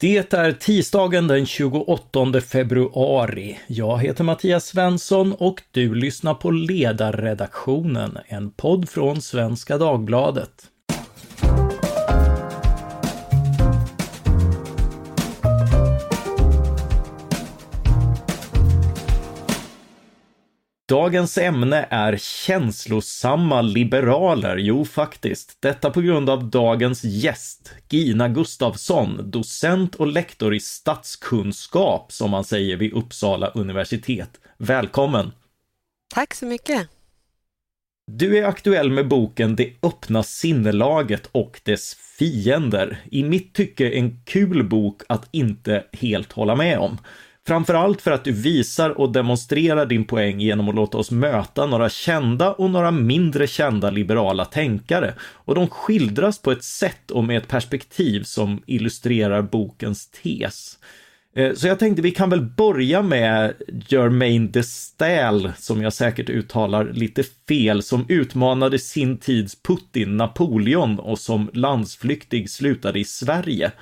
Det är tisdagen den 28 februari. Jag heter Mattias Svensson och du lyssnar på Ledarredaktionen, en podd från Svenska Dagbladet. Dagens ämne är känslosamma liberaler. Jo, faktiskt. Detta på grund av dagens gäst, Gina Gustafsson, docent och lektor i statskunskap, som man säger vid Uppsala universitet. Välkommen! Tack så mycket! Du är aktuell med boken Det öppna sinnelaget och dess fiender. I mitt tycke en kul bok att inte helt hålla med om. Framförallt för att du visar och demonstrerar din poäng genom att låta oss möta några kända och några mindre kända liberala tänkare. Och de skildras på ett sätt och med ett perspektiv som illustrerar bokens tes. Eh, så jag tänkte vi kan väl börja med Germain de Stael, som jag säkert uttalar lite fel, som utmanade sin tids Putin, Napoleon och som landsflyktig slutade i Sverige.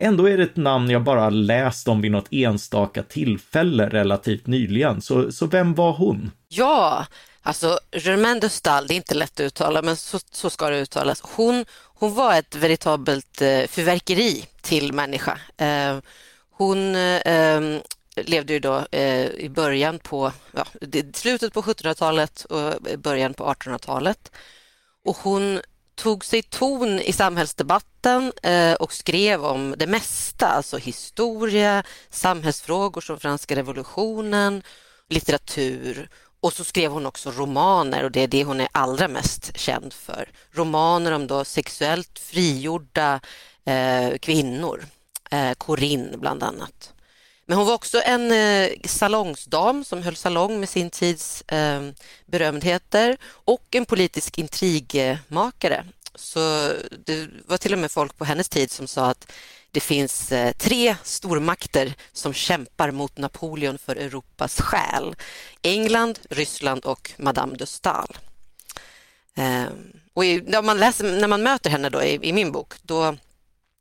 Ändå är det ett namn jag bara läst om vid något enstaka tillfälle relativt nyligen. Så, så vem var hon? Ja, alltså Germaine de Stal, det är inte lätt att uttala, men så, så ska det uttalas. Hon, hon var ett veritabelt eh, fyrverkeri till människa. Eh, hon eh, levde ju då eh, i början på, ja, slutet på 1700-talet och början på 1800-talet. Och hon tog sig ton i samhällsdebatten eh, och skrev om det mesta, alltså historia, samhällsfrågor som franska revolutionen, litteratur och så skrev hon också romaner och det är det hon är allra mest känd för. Romaner om då sexuellt frigjorda eh, kvinnor, eh, Corinne bland annat. Men hon var också en eh, salongsdam som höll salong med sin tids eh, berömdheter och en politisk intrigmakare. Så det var till och med folk på hennes tid som sa att det finns eh, tre stormakter som kämpar mot Napoleon för Europas själ. England, Ryssland och Madame de Stael. Eh, och i, när, man läser, när man möter henne då i, i min bok, då,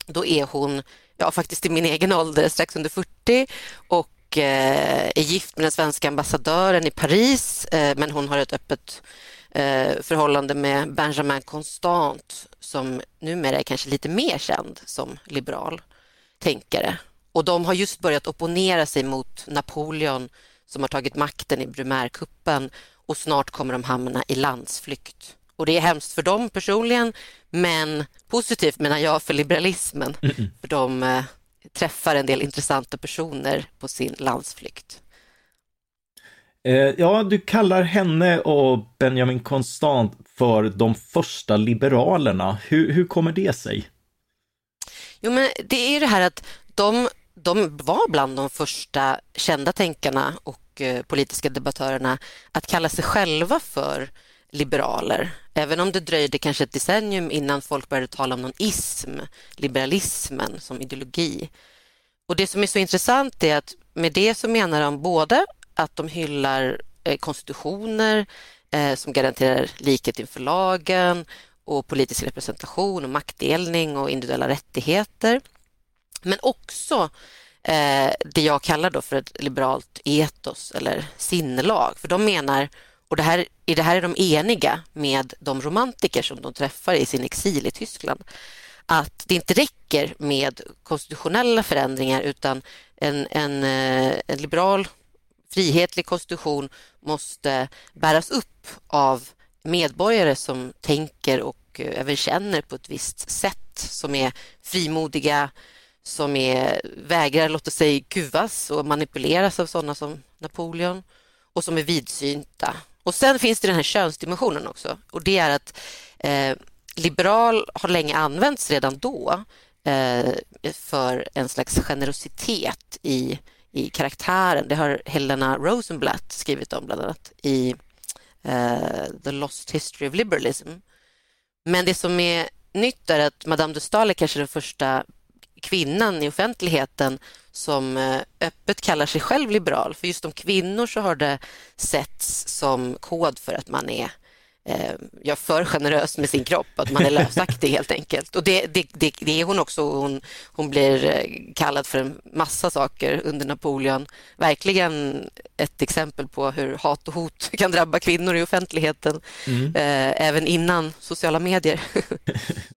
då är hon ja, faktiskt i min egen ålder, strax under 40 och eh, är gift med den svenska ambassadören i Paris, eh, men hon har ett öppet eh, förhållande med Benjamin Constant som numera är kanske lite mer känd som liberal tänkare. Och de har just börjat opponera sig mot Napoleon som har tagit makten i Brumairkuppen och snart kommer de hamna i landsflykt. Och det är hemskt för dem personligen, men positivt menar jag för liberalismen. Mm -mm. För de eh, träffar en del intressanta personer på sin landsflykt. Eh, ja, du kallar henne och Benjamin Constant för de första liberalerna. Hur, hur kommer det sig? Jo, men det är det här att de, de var bland de första kända tänkarna och eh, politiska debattörerna att kalla sig själva för liberaler. Även om det dröjde kanske ett decennium innan folk började tala om någon ism, liberalismen som ideologi. Och Det som är så intressant är att med det så menar de både att de hyllar eh, konstitutioner eh, som garanterar likhet inför lagen och politisk representation och maktdelning och individuella rättigheter. Men också eh, det jag kallar då för ett liberalt etos eller sinnelag. För de menar och det här, I det här är de eniga med de romantiker som de träffar i sin exil i Tyskland. Att det inte räcker med konstitutionella förändringar utan en, en, eh, en liberal frihetlig konstitution måste bäras upp av medborgare som tänker och eh, även känner på ett visst sätt, som är frimodiga, som är, vägrar låta sig kuvas och manipuleras av sådana som Napoleon och som är vidsynta och Sen finns det den här könsdimensionen också och det är att eh, liberal har länge använts redan då eh, för en slags generositet i, i karaktären. Det har Helena Rosenblatt skrivit om bland annat i eh, The Lost History of Liberalism. Men det som är nytt är att Madame de Stael är kanske den första kvinnan i offentligheten som eh, öppet kallar sig själv liberal. För just om kvinnor så har det setts som kod för att man är eh, ja, för generös med sin kropp, att man är lösaktig helt enkelt. Och det, det, det, det är hon också. Hon, hon blir eh, kallad för en massa saker under Napoleon. Verkligen ett exempel på hur hat och hot kan drabba kvinnor i offentligheten, mm. eh, även innan sociala medier.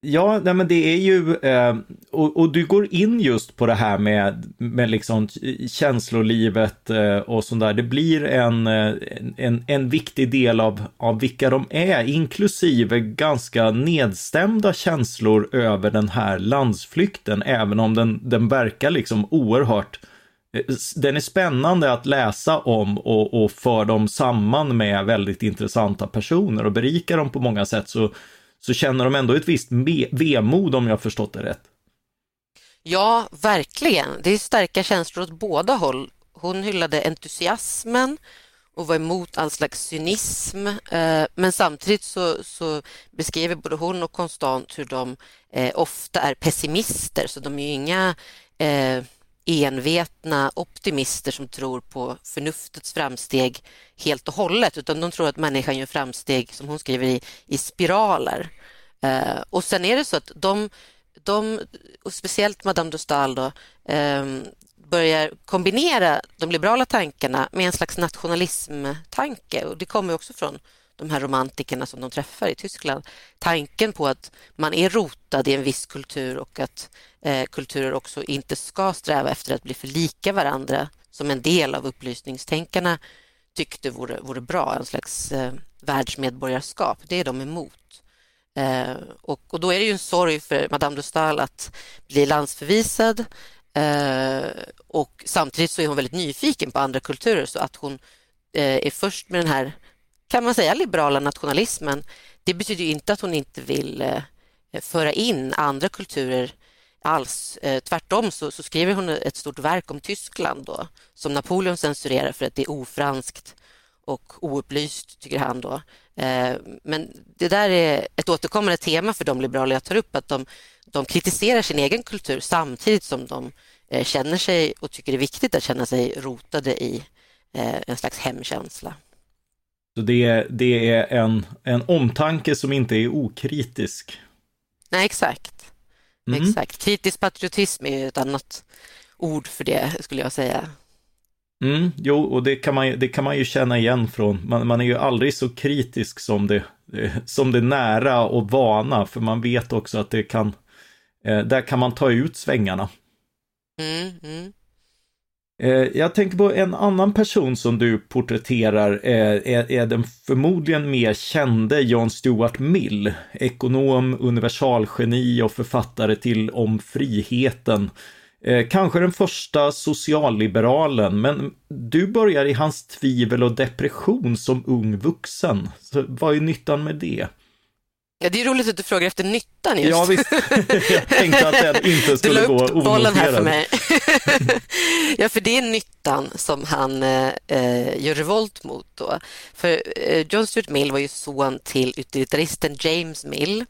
Ja, nej men det är ju, eh, och, och, du går in just på det här med, med liksom känslolivet eh, och sånt där. Det blir en, eh, en, en viktig del av, av vilka de är, inklusive ganska nedstämda känslor över den här landsflykten, även om den, den verkar liksom oerhört eh, den är spännande att läsa om och, och för dem samman med väldigt intressanta personer och berikar dem på många sätt så så känner de ändå ett visst vemod om jag förstått det rätt. Ja, verkligen. Det är starka känslor åt båda håll. Hon hyllade entusiasmen och var emot all slags cynism. Eh, men samtidigt så, så beskriver både hon och Konstant hur de eh, ofta är pessimister, så de är ju inga eh, envetna optimister som tror på förnuftets framsteg helt och hållet, utan de tror att människan gör framsteg, som hon skriver, i, i spiraler. Eh, och sen är det så att de, de och speciellt Madame de Stael då, eh, börjar kombinera de liberala tankarna med en slags nationalismtanke och det kommer också från de här romantikerna som de träffar i Tyskland. Tanken på att man är rotad i en viss kultur och att Eh, kulturer också inte ska sträva efter att bli för lika varandra som en del av upplysningstänkarna tyckte vore, vore bra, en slags eh, världsmedborgarskap. Det är de emot. Eh, och, och, då är det ju en sorg för Madame de Stael att bli landsförvisad eh, och samtidigt så är hon väldigt nyfiken på andra kulturer så att hon eh, är först med den här kan man säga, liberala nationalismen. Det betyder inte att hon inte vill eh, föra in andra kulturer alls. Eh, tvärtom så, så, skriver hon ett stort verk om Tyskland då, som Napoleon censurerar för att det är ofranskt och oupplyst, tycker han. då. Eh, men det där är ett återkommande tema för de liberaler jag tar upp, att de, de kritiserar sin egen kultur samtidigt som de känner sig och tycker det är viktigt att känna sig rotade i en slags hemkänsla. Så det, det är en, en omtanke som inte är okritisk. Nej, exakt. Mm. Exakt. Kritisk patriotism är ett annat ord för det, skulle jag säga. Mm, jo, och det kan, man, det kan man ju känna igen från, man, man är ju aldrig så kritisk som det, som det nära och vana, för man vet också att det kan, eh, där kan man ta ut svängarna. Mm, mm. Eh, jag tänker på en annan person som du porträtterar eh, är, är, den förmodligen mer kände John Stuart Mill, ekonom, universalgeni och författare till Om friheten. Eh, kanske den första socialliberalen, men du börjar i hans tvivel och depression som ung vuxen. Så vad är nyttan med det? Ja, det är roligt att du frågar efter nyttan just. Ja, visst. Jag tänkte att den inte skulle gå onoterad. Du la upp bollen här för mig. ja, för det är nyttan som han eh, gör revolt mot. Då. För eh, John Stuart Mill var ju son till utilitaristen James Mill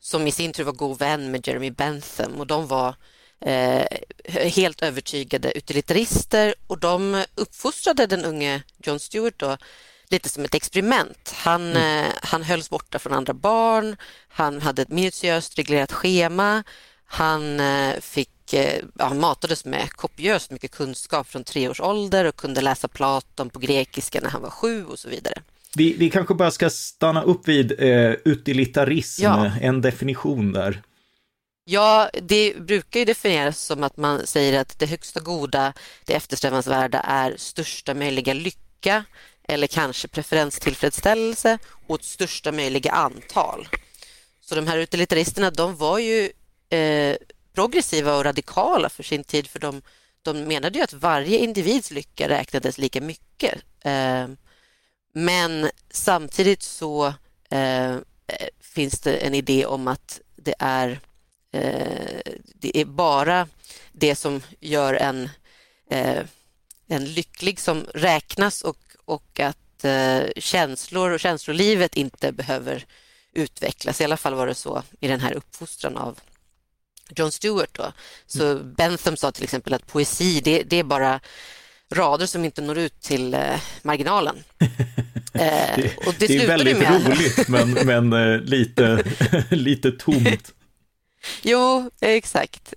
som i sin tur var god vän med Jeremy Bentham och de var eh, helt övertygade utilitarister och de uppfostrade den unge John Stuart då, lite som ett experiment. Han, mm. eh, han hölls borta från andra barn, han hade ett minutiöst reglerat schema, han eh, fick eh, ja, matades med kopiöst mycket kunskap från tre års ålder och kunde läsa Platon på grekiska när han var sju och så vidare. Vi, vi kanske bara ska stanna upp vid eh, utilitarism, ja. en definition där. Ja, det brukar ju definieras som att man säger att det högsta goda, det eftersträvansvärda är största möjliga lycka eller kanske preferenstillfredsställelse åt största möjliga antal. Så de här utilitaristerna, de var ju eh, progressiva och radikala för sin tid för de, de menade ju att varje individs lycka räknades lika mycket. Eh, men samtidigt så eh, finns det en idé om att det är, eh, det är bara det som gör en, eh, en lycklig som räknas och, och att eh, känslor och känslolivet inte behöver utvecklas. I alla fall var det så i den här uppfostran av John Stewart. Då. Så mm. Bentham sa till exempel att poesi det, det är bara rader som inte når ut till eh, marginalen. Eh, det, och det, det är väldigt med... roligt men, men eh, lite, lite tomt. Jo, exakt.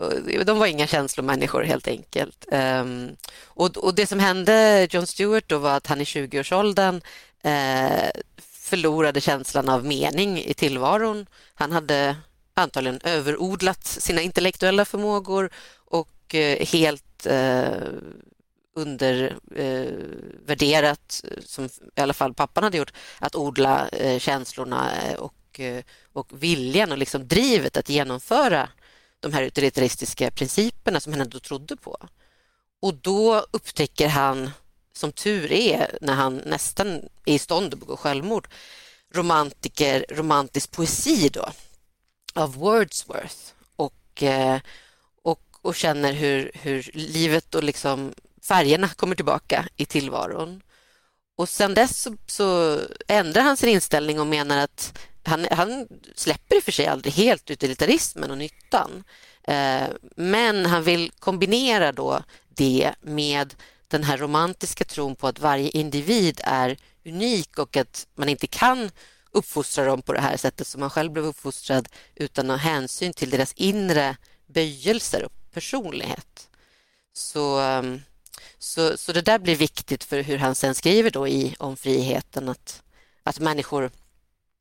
Eh, de var inga känslomänniskor helt enkelt. Um, och, och, det som hände John Stewart då var att han i 20-årsåldern eh, förlorade känslan av mening i tillvaron. Han hade antagligen överodlat sina intellektuella förmågor och eh, helt eh, undervärderat, eh, som i alla fall pappan hade gjort, att odla eh, känslorna och, och viljan och liksom drivet att genomföra de här utilitaristiska principerna som han ändå trodde på. Och då upptäcker han, som tur är, när han nästan är i stånd att begå självmord, romantiker, romantisk poesi då, av Wordsworth och, eh, och, och känner hur, hur livet och liksom färgerna kommer tillbaka i tillvaron. Och sen dess så, så ändrar han sin inställning och menar att han, han släpper i och för sig aldrig helt utilitarismen och nyttan. Eh, men han vill kombinera då det med den här romantiska tron på att varje individ är unik och att man inte kan uppfostra dem på det här sättet som man själv blev uppfostrad utan att ha hänsyn till deras inre böjelser och personlighet. Så, ehm, så, så det där blir viktigt för hur han sen skriver då i om friheten att, att människor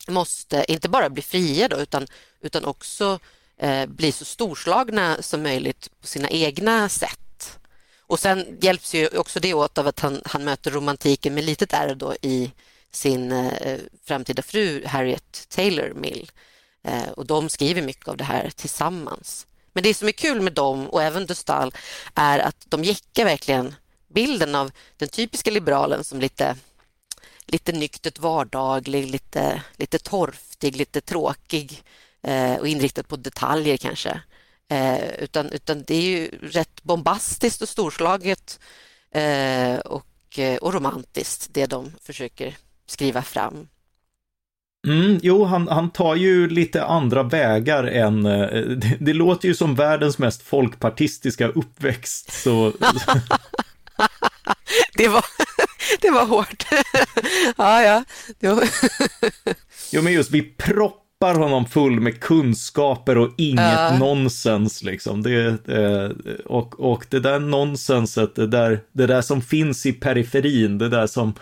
måste inte bara bli fria då, utan, utan också eh, bli så storslagna som möjligt på sina egna sätt. Och sen hjälps ju också det åt av att han, han möter romantiken med litet R då i sin eh, framtida fru Harriet Taylor Mill. Eh, och de skriver mycket av det här tillsammans. Men det som är kul med dem och även Dustal är att de jäckar verkligen bilden av den typiska liberalen som lite, lite nyktert vardaglig, lite, lite torftig, lite tråkig eh, och inriktad på detaljer kanske. Eh, utan, utan det är ju rätt bombastiskt och storslaget eh, och, eh, och romantiskt det de försöker skriva fram. Mm, jo, han, han tar ju lite andra vägar än... Eh, det, det låter ju som världens mest folkpartistiska uppväxt. Så... det, var, det var hårt. ja, ja. Jo. jo, men just vi proppar honom full med kunskaper och inget uh. nonsens liksom. Det, och, och det där nonsenset, det där, det där som finns i periferin, det där som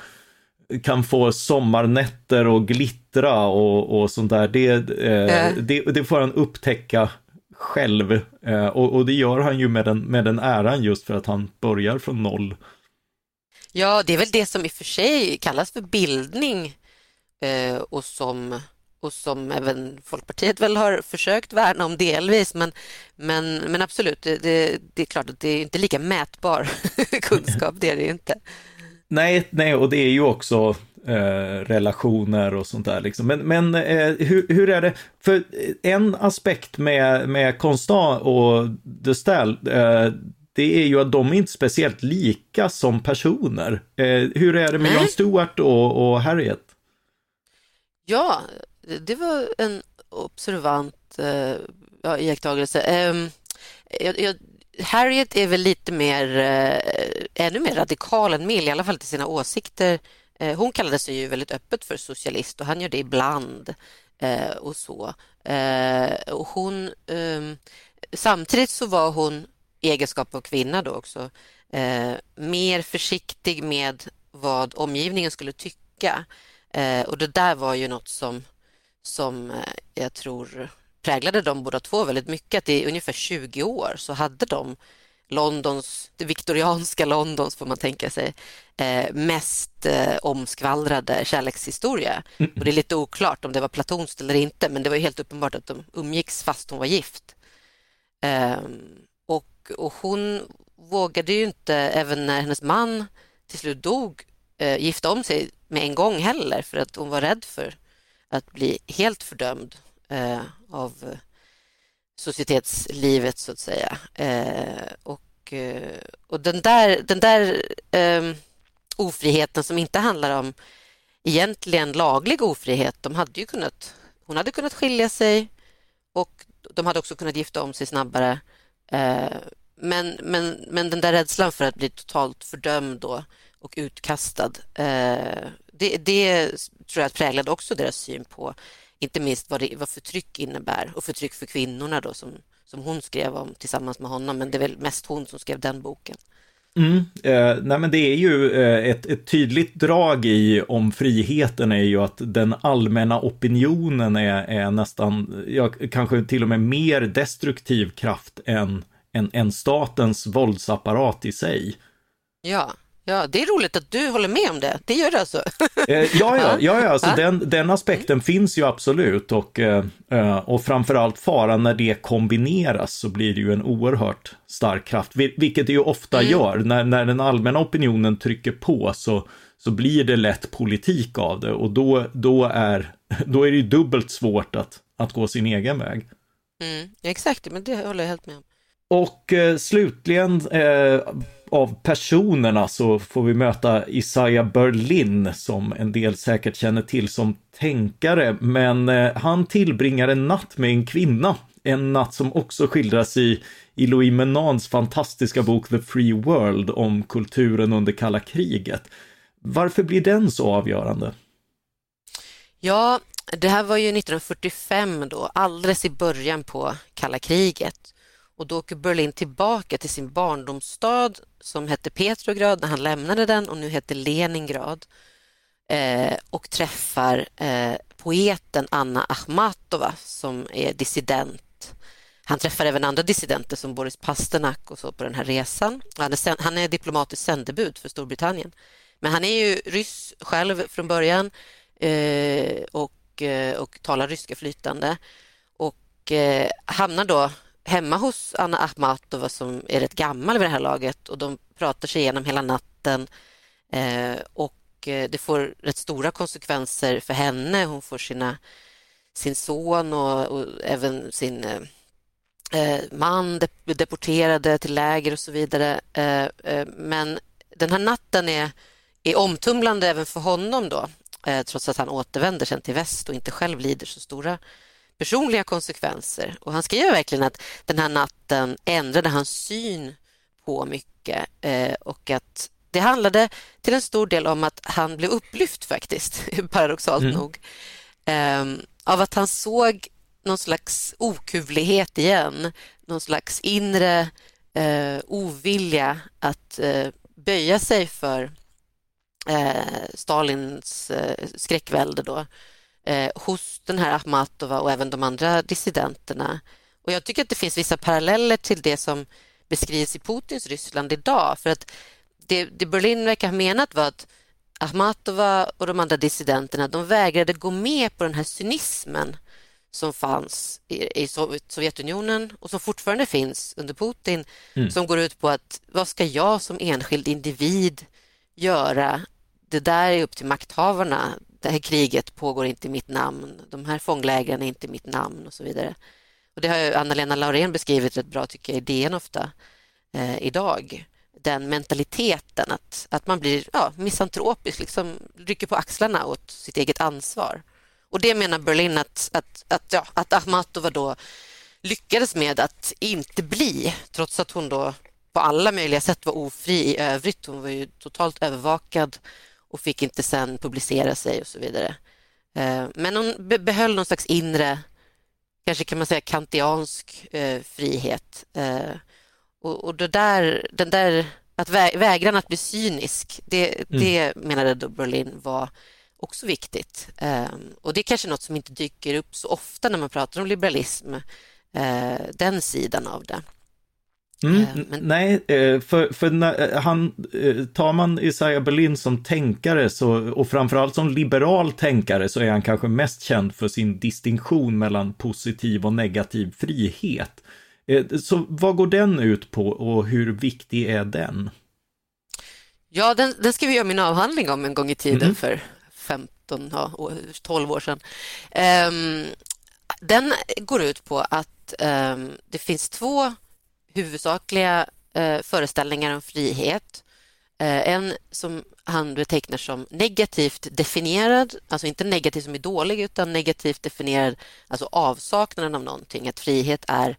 kan få sommarnätter och glittra och, och sånt där. Det, eh, äh. det, det, får han upptäcka själv. Eh, och, och, det gör han ju med den, med den äran just för att han börjar från noll. Ja, det är väl det som i och för sig kallas för bildning eh, och som och som även Folkpartiet väl har försökt värna om delvis. Men, men, men absolut, det, det, det är klart att det är inte lika mätbar kunskap, det är det inte. Nej, nej, och det är ju också eh, relationer och sånt där. Liksom. Men, men eh, hur, hur, är det? För en aspekt med, med Constant och Destal, eh, det är ju att de är inte speciellt lika som personer. Eh, hur är det med Jon Stewart och, och Harriet? Ja, det var en observant eh, ja, iakttagelse. Eh, jag, jag, Harriet är väl lite mer, eh, ännu mer radikal än Mill, i alla fall till sina åsikter. Eh, hon kallade sig ju väldigt öppet för socialist och han gör det ibland eh, och så. Eh, och hon, ehm, samtidigt så var hon, egenskap av kvinna då också, eh, mer försiktig med vad omgivningen skulle tycka. Eh, och det där var ju något som, som eh, jag tror präglade dem båda två väldigt mycket. Att i ungefär 20 år så hade de Londons, det viktorianska Londons får man tänka sig, eh, mest eh, omskvallrade kärlekshistoria. Mm. Och det är lite oklart om det var platonskt eller inte, men det var helt uppenbart att de umgicks fast hon var gift. Eh, och, hon vågade ju inte, även när hennes man till slut dog, eh, gifta om sig med en gång heller, för att hon var rädd för att bli helt fördömd eh, av societetslivet så att säga. Eh, och, eh, och den där, den där eh, ofriheten som inte handlar om egentligen laglig ofrihet, de hade ju kunnat, hon hade kunnat skilja sig och de hade också kunnat gifta om sig snabbare. Eh, men, men, men den där rädslan för att bli totalt fördömd då och utkastad, eh, det, det tror jag präglade också deras syn på inte minst vad, det, vad förtryck innebär och förtryck för kvinnorna då som, som hon skrev om tillsammans med honom. Men det är väl mest hon som skrev den boken. Mm, eh, nej men det är ju eh, ett, ett, tydligt drag i om friheten är ju att den allmänna opinionen är, är nästan, ja, kanske till och med mer destruktiv kraft än, än, än statens våldsapparat i sig. Ja, Ja, det är roligt att du håller med om det. Det gör du alltså? Eh, ja, ja, ja, ja alltså den, den aspekten mm. finns ju absolut och, eh, eh, och framförallt faran när det kombineras så blir det ju en oerhört stark kraft, vilket det ju ofta mm. gör. När, när den allmänna opinionen trycker på så, så blir det lätt politik av det och då, då, är, då är det ju dubbelt svårt att, att gå sin egen väg. Mm, exakt, men det håller jag helt med om. Och eh, slutligen eh, av personerna så får vi möta Isaiah Berlin som en del säkert känner till som tänkare, men eh, han tillbringar en natt med en kvinna. En natt som också skildras i, i Louis Menans fantastiska bok The Free World om kulturen under kalla kriget. Varför blir den så avgörande? Ja, det här var ju 1945 då, alldeles i början på kalla kriget. Och då åker Berlin tillbaka till sin barndomsstad som hette Petrograd när han lämnade den och nu heter Leningrad eh, och träffar eh, poeten Anna Akhmatova som är dissident. Han träffar även andra dissidenter som Boris Pasternak och så på den här resan. Han är, han är diplomatisk sändebud för Storbritannien. Men han är ju ryss själv från början eh, och, eh, och talar ryska flytande och eh, hamnar då hemma hos Anna Akhmatova som är rätt gammal vid det här laget och de pratar sig igenom hela natten eh, och eh, det får rätt stora konsekvenser för henne. Hon får sina, sin son och, och även sin eh, eh man deporterade till läger och så vidare. Eh, eh, men den här natten är, är omtumlande även för honom då eh, trots att han återvänder sen till väst och inte själv lider så stora personliga konsekvenser. Och han skriver verkligen att den här natten ändrade hans syn på mycket eh, och att det handlade till en stor del om att han blev upplyft faktiskt, paradoxalt mm. nog, eh, av att han såg någon slags okuvlighet igen, någon slags inre eh, ovilja att eh, böja sig för eh, Stalins eh, skräckvälde då eh, hos den här Akhmatova och även de andra dissidenterna. Och jag tycker att det finns vissa paralleller till det som beskrivs i Putins Ryssland idag. För att det, det Berlin verkar ha menat var att Akhmatova och de andra dissidenterna de vägrade gå med på den här cynismen som fanns i, i Sovjetunionen och som fortfarande finns under Putin mm. som går ut på att vad ska jag som enskild individ göra? Det där är upp till makthavarna det här kriget pågår inte i mitt namn, de här fånglägren är inte mitt namn och så vidare. Och Det har Anna-Lena Laurén beskrivit rätt bra tycker jag i DN ofta eh, idag. Den mentaliteten att, att man blir ja, misantropisk, liksom rycker på axlarna åt sitt eget ansvar. Och det menar Berlin att, att, att, ja, att Ahmatova då lyckades med att inte bli, trots att hon då på alla möjliga sätt var ofri i övrigt. Hon var ju totalt övervakad och fick inte sen publicera sig och så vidare. Eh, men hon behöll någon slags inre, kanske kan man säga kantiansk eh, frihet. Eh, och, och det där, den där att vä vägran att bli cynisk, det, mm. det menade då Berlin var också viktigt. Um, och det är kanske något som inte dyker upp så ofta när man pratar om liberalism, den sidan av det. Mm, uh, men... Nej, eh, för, för när, han, tar man Isaiah Berlin som tänkare så, och framförallt som liberal tänkare så är han kanske mest känd för sin distinktion mellan positiv och negativ frihet. Så vad går den ut på och hur viktig är den? Ja, den, den ska vi göra min avhandling om en gång i tiden mm. för 15, ja, 12 år sedan. Um, den går ut på att um, det finns två huvudsakliga eh, föreställningar om frihet. Eh, en som han betecknar som negativt definierad, alltså inte negativ som är dålig utan negativt definierad, alltså avsaknaden av någonting. Att frihet är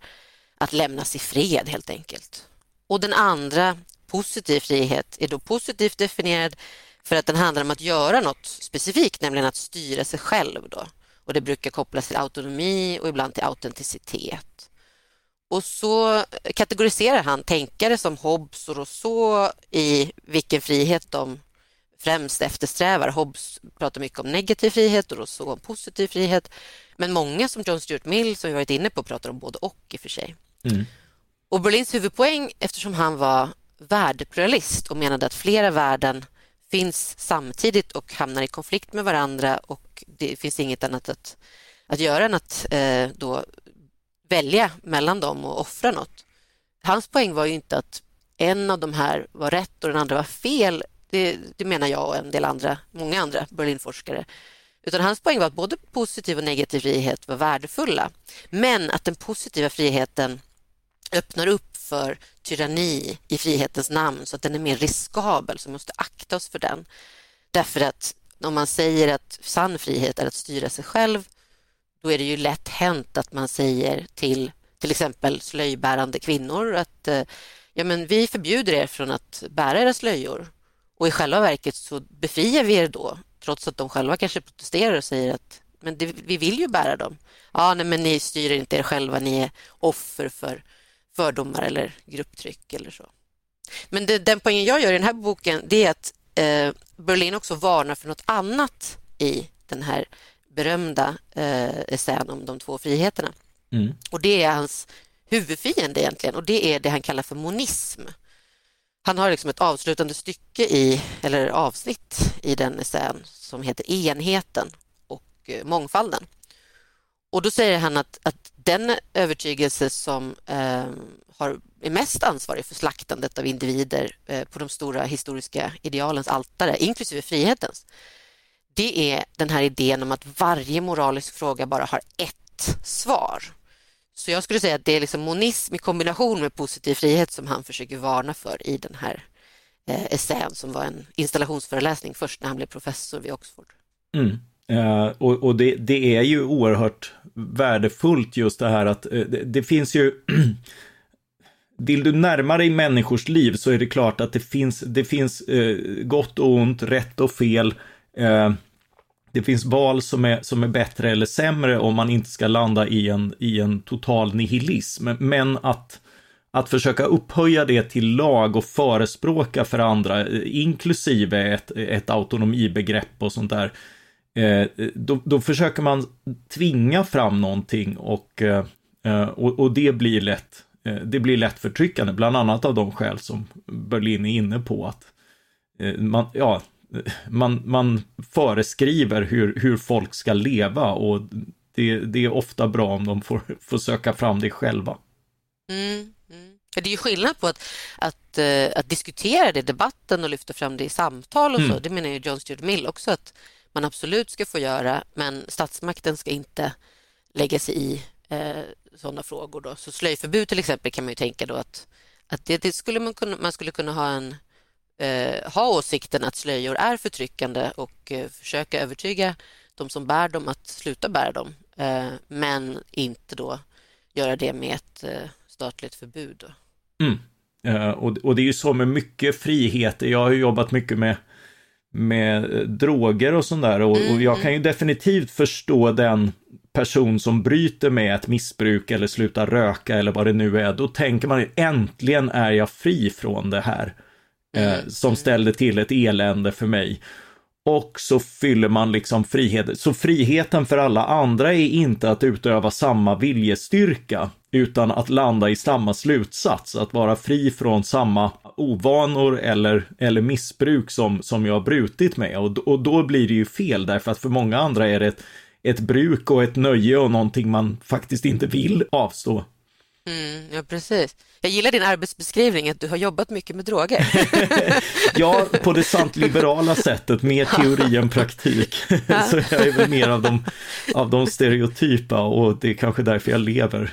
att lämnas i fred helt enkelt. Och den andra, positiv frihet, är då positivt definierad för att den handlar om att göra något specifikt, nämligen att styra sig själv. Då. Och Det brukar kopplas till autonomi och ibland till autenticitet. Och så kategoriserar han tänkare som Hobbes och Rousseau i vilken frihet de främst eftersträvar. Hobbes pratar mycket om negativ frihet och Rousseau om positiv frihet. Men många som John Stuart Mill, som vi varit inne på, pratar om både och i och för sig. Mm. Och Berlins huvudpoäng, eftersom han var värdepluralist och menade att flera värden finns samtidigt och hamnar i konflikt med varandra och det finns inget annat att, att göra än att eh, då välja mellan dem och offra något. Hans poäng var ju inte att en av de här var rätt och den andra var fel. Det, det menar jag och en del andra, många andra Berlinforskare. Utan hans poäng var att både positiv och negativ frihet var värdefulla. Men att den positiva friheten öppnar upp för tyranni i frihetens namn så att den är mer riskabel, så vi måste akta oss för den. Därför att om man säger att sann frihet är att styra sig själv, då är det ju lätt hänt att man säger till till exempel slöjbärande kvinnor att eh, ja, men vi förbjuder er från att bära era slöjor och i själva verket så befriar vi er då trots att de själva kanske protesterar och säger att men det, vi vill ju bära dem. Ja, nej, men ni styr inte er själva, ni är offer för fördomar eller grupptryck eller så. Men det, den poängen jag gör i den här boken det är att eh, Berlin också varnar för något annat i den här berömda eh, essän om de två friheterna. Mm. Och Det är hans huvudfiende egentligen och det är det han kallar för monism. Han har liksom ett avslutande stycke i, eller avsnitt i den essän som heter Enheten och eh, mångfalden. Och då säger han att, att den övertygelse som eh, har, är mest ansvarig för slaktandet av individer eh, på de stora historiska idealens altare, inklusive frihetens, det är den här idén om att varje moralisk fråga bara har ett svar. Så jag skulle säga att det är liksom monism i kombination med positiv frihet som han försöker varna för i den här eh, essän som var en installationsföreläsning först när han blev professor vid Oxford. Mm. Eh, och, och det, det, är ju oerhört värdefullt just det här att eh, det, det, finns ju Vill du närma dig människors liv så är det klart att det finns, det finns eh, gott och ont, rätt och fel. Eh, det finns val som är, som är bättre eller sämre om man inte ska landa i en, i en total nihilism. Men att, att försöka upphöja det till lag och förespråka för andra, eh, inklusive ett, ett autonomibegrepp och sånt där, eh, då, då, försöker man tvinga fram någonting och, eh, och, och, det blir lätt det blir lätt förtryckande, bland annat av de skäl som Berlin är inne på att man, ja, man, man föreskriver hur, hur folk ska leva och det, det är ofta bra om de får, får söka fram det själva. Mm, mm. Det är ju skillnad på att, att, att diskutera det i debatten och lyfta fram det i samtal och så. Mm. Det menar ju John Stuart Mill också att man absolut ska få göra, men statsmakten ska inte lägga sig i eh, sådana frågor. Då. Så slöjförbud till exempel kan man ju tänka då att, att det, det skulle man, kunna, man skulle kunna ha en eh, ha åsikten att slöjor är förtryckande och eh, försöka övertyga de som bär dem att sluta bära dem, eh, men inte då göra det med ett eh, statligt förbud. Mm. Uh, och, och, det är ju så med mycket friheter. Jag har jobbat mycket med med droger och sånt där. Och, och, jag kan ju mm. definitivt förstå den person som bryter med ett missbruk eller slutar röka eller vad det nu är. Då tänker man äntligen är jag fri från det här. Mm. som ställde till ett elände för mig. Och så fyller man liksom friheten. Så friheten för alla andra är inte att utöva samma viljestyrka, utan att landa i samma slutsats, att vara fri från samma ovanor eller, eller missbruk som, som jag har brutit med. Och, och då blir det ju fel, därför att för många andra är det ett, ett bruk och ett nöje och någonting man faktiskt inte vill avstå. Mm, ja, precis. Jag gillar din arbetsbeskrivning, att du har jobbat mycket med droger. ja, på det sant liberala sättet, mer teori än praktik. Så jag är väl mer av de, av de stereotypa och det är kanske därför jag lever.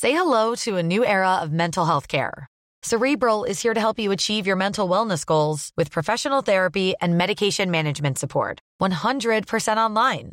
Say hello to a new era of mental health care. Cerebral is here to help you achieve your mental wellness goals with professional therapy and medication management support. 100% online.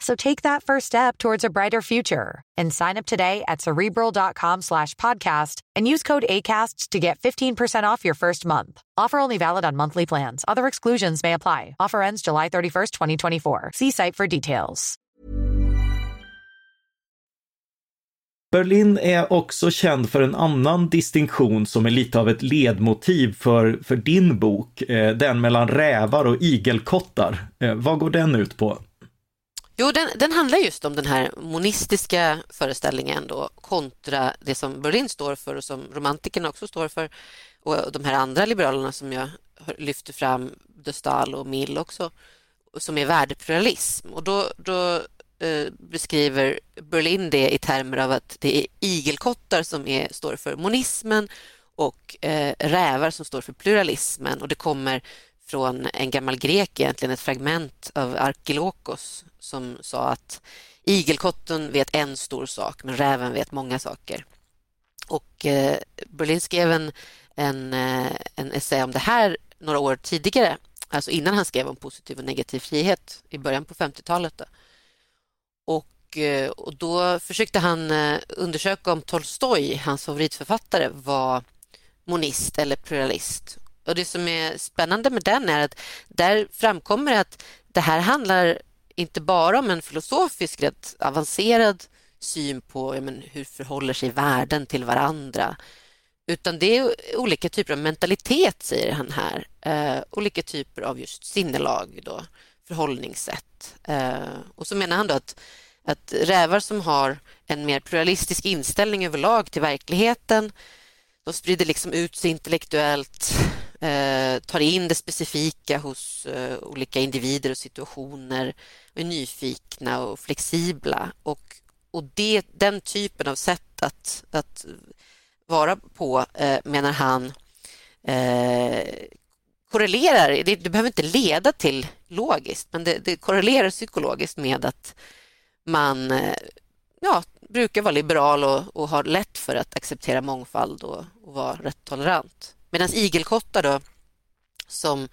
So take that first step towards a brighter future and sign up today at cerebral.com slash podcast and use code ACasts to get 15% off your first month. Offer only valid on monthly plans. Other exclusions may apply. Offer ends July 31st, 2024. See site for details. Berlin är också känd för en annan distinktion som är lite av ett ledmotiv för, för din bok, eh, den mellan rävar och igelkottar. Eh, vad går den ut på? Jo, den, den, handlar just om den här monistiska föreställningen då, kontra det som Berlin står för och som romantikerna också står för och de här andra liberalerna som jag lyfter fram, de Stahl och Mill också, som är värdepluralism. Och då, då eh, beskriver Berlin det i termer av att det är igelkottar som är, står för monismen och eh, rävar som står för pluralismen och det kommer från en gammal grek egentligen, ett fragment av Arkilokos som sa att igelkotten vet en stor sak men räven vet många saker. Och eh, Berlin skrev en, en, eh, en essä om det här några år tidigare, alltså innan han skrev om positiv och negativ frihet i början på 50-talet. Och, eh, och då försökte han eh, undersöka om Tolstoj, hans favoritförfattare, var monist eller pluralist. Och Det som är spännande med den är att där framkommer att det här handlar inte bara om en filosofisk, rätt avancerad syn på ja, men, hur förhåller sig världen till varandra. Utan det är olika typer av mentalitet, säger han här. Eh, olika typer av just sinnelag, då, förhållningssätt. Eh, och så menar han då att, att rävar som har en mer pluralistisk inställning överlag till verkligheten, de sprider liksom ut sig intellektuellt, Eh, tar in det specifika hos eh, olika individer och situationer, är nyfikna och flexibla. Och, och det, den typen av sätt att, att vara på, eh, menar han, eh, korrelerar, det, det, behöver inte leda till logiskt, men det, det korrelerar psykologiskt med att man eh, ja, brukar vara liberal och, och har lätt för att acceptera mångfald och, och vara rätt tolerant. Medan igelkottar då, som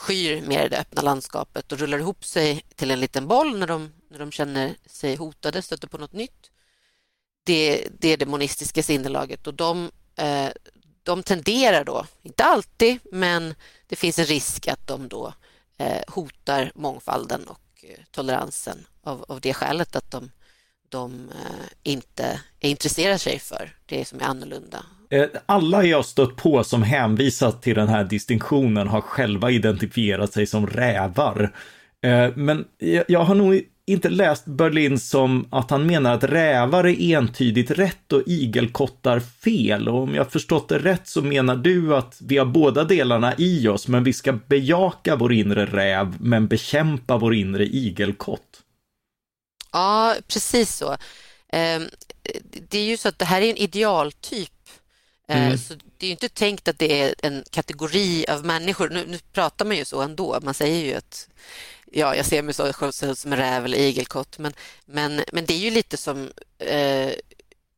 skyr mer det öppna landskapet och rullar ihop sig till en liten boll när de, när de känner sig hotade, stöter på något nytt. Det, det är det monistiska sinnelaget och de, eh, de tenderar då, inte alltid, men det finns en risk att de då eh, hotar mångfalden och eh, toleransen av, av det skälet att de, de eh, inte intresserar sig för det som är annorlunda Eh, alla jag stött på som hänvisat till den här distinktionen har själva identifierat sig som rävar. Eh, men jag har nog inte läst Berlin som att han menar att rävar är entydigt rätt och igelkottar fel. Och om jag förstått det rätt så menar du att vi har båda delarna i oss, men vi ska bejaka vår inre räv, men bekämpa vår inre igelkott. Ja, precis så. Ehm, det är ju så att det här är en idealtyp mm. Så det är inte tänkt att det är en kategori av människor. Nu, nu, pratar man ju så ändå. Man säger ju att ja, jag ser mig så, som en räv eller igelkott. Men, men, men det är ju lite som eh,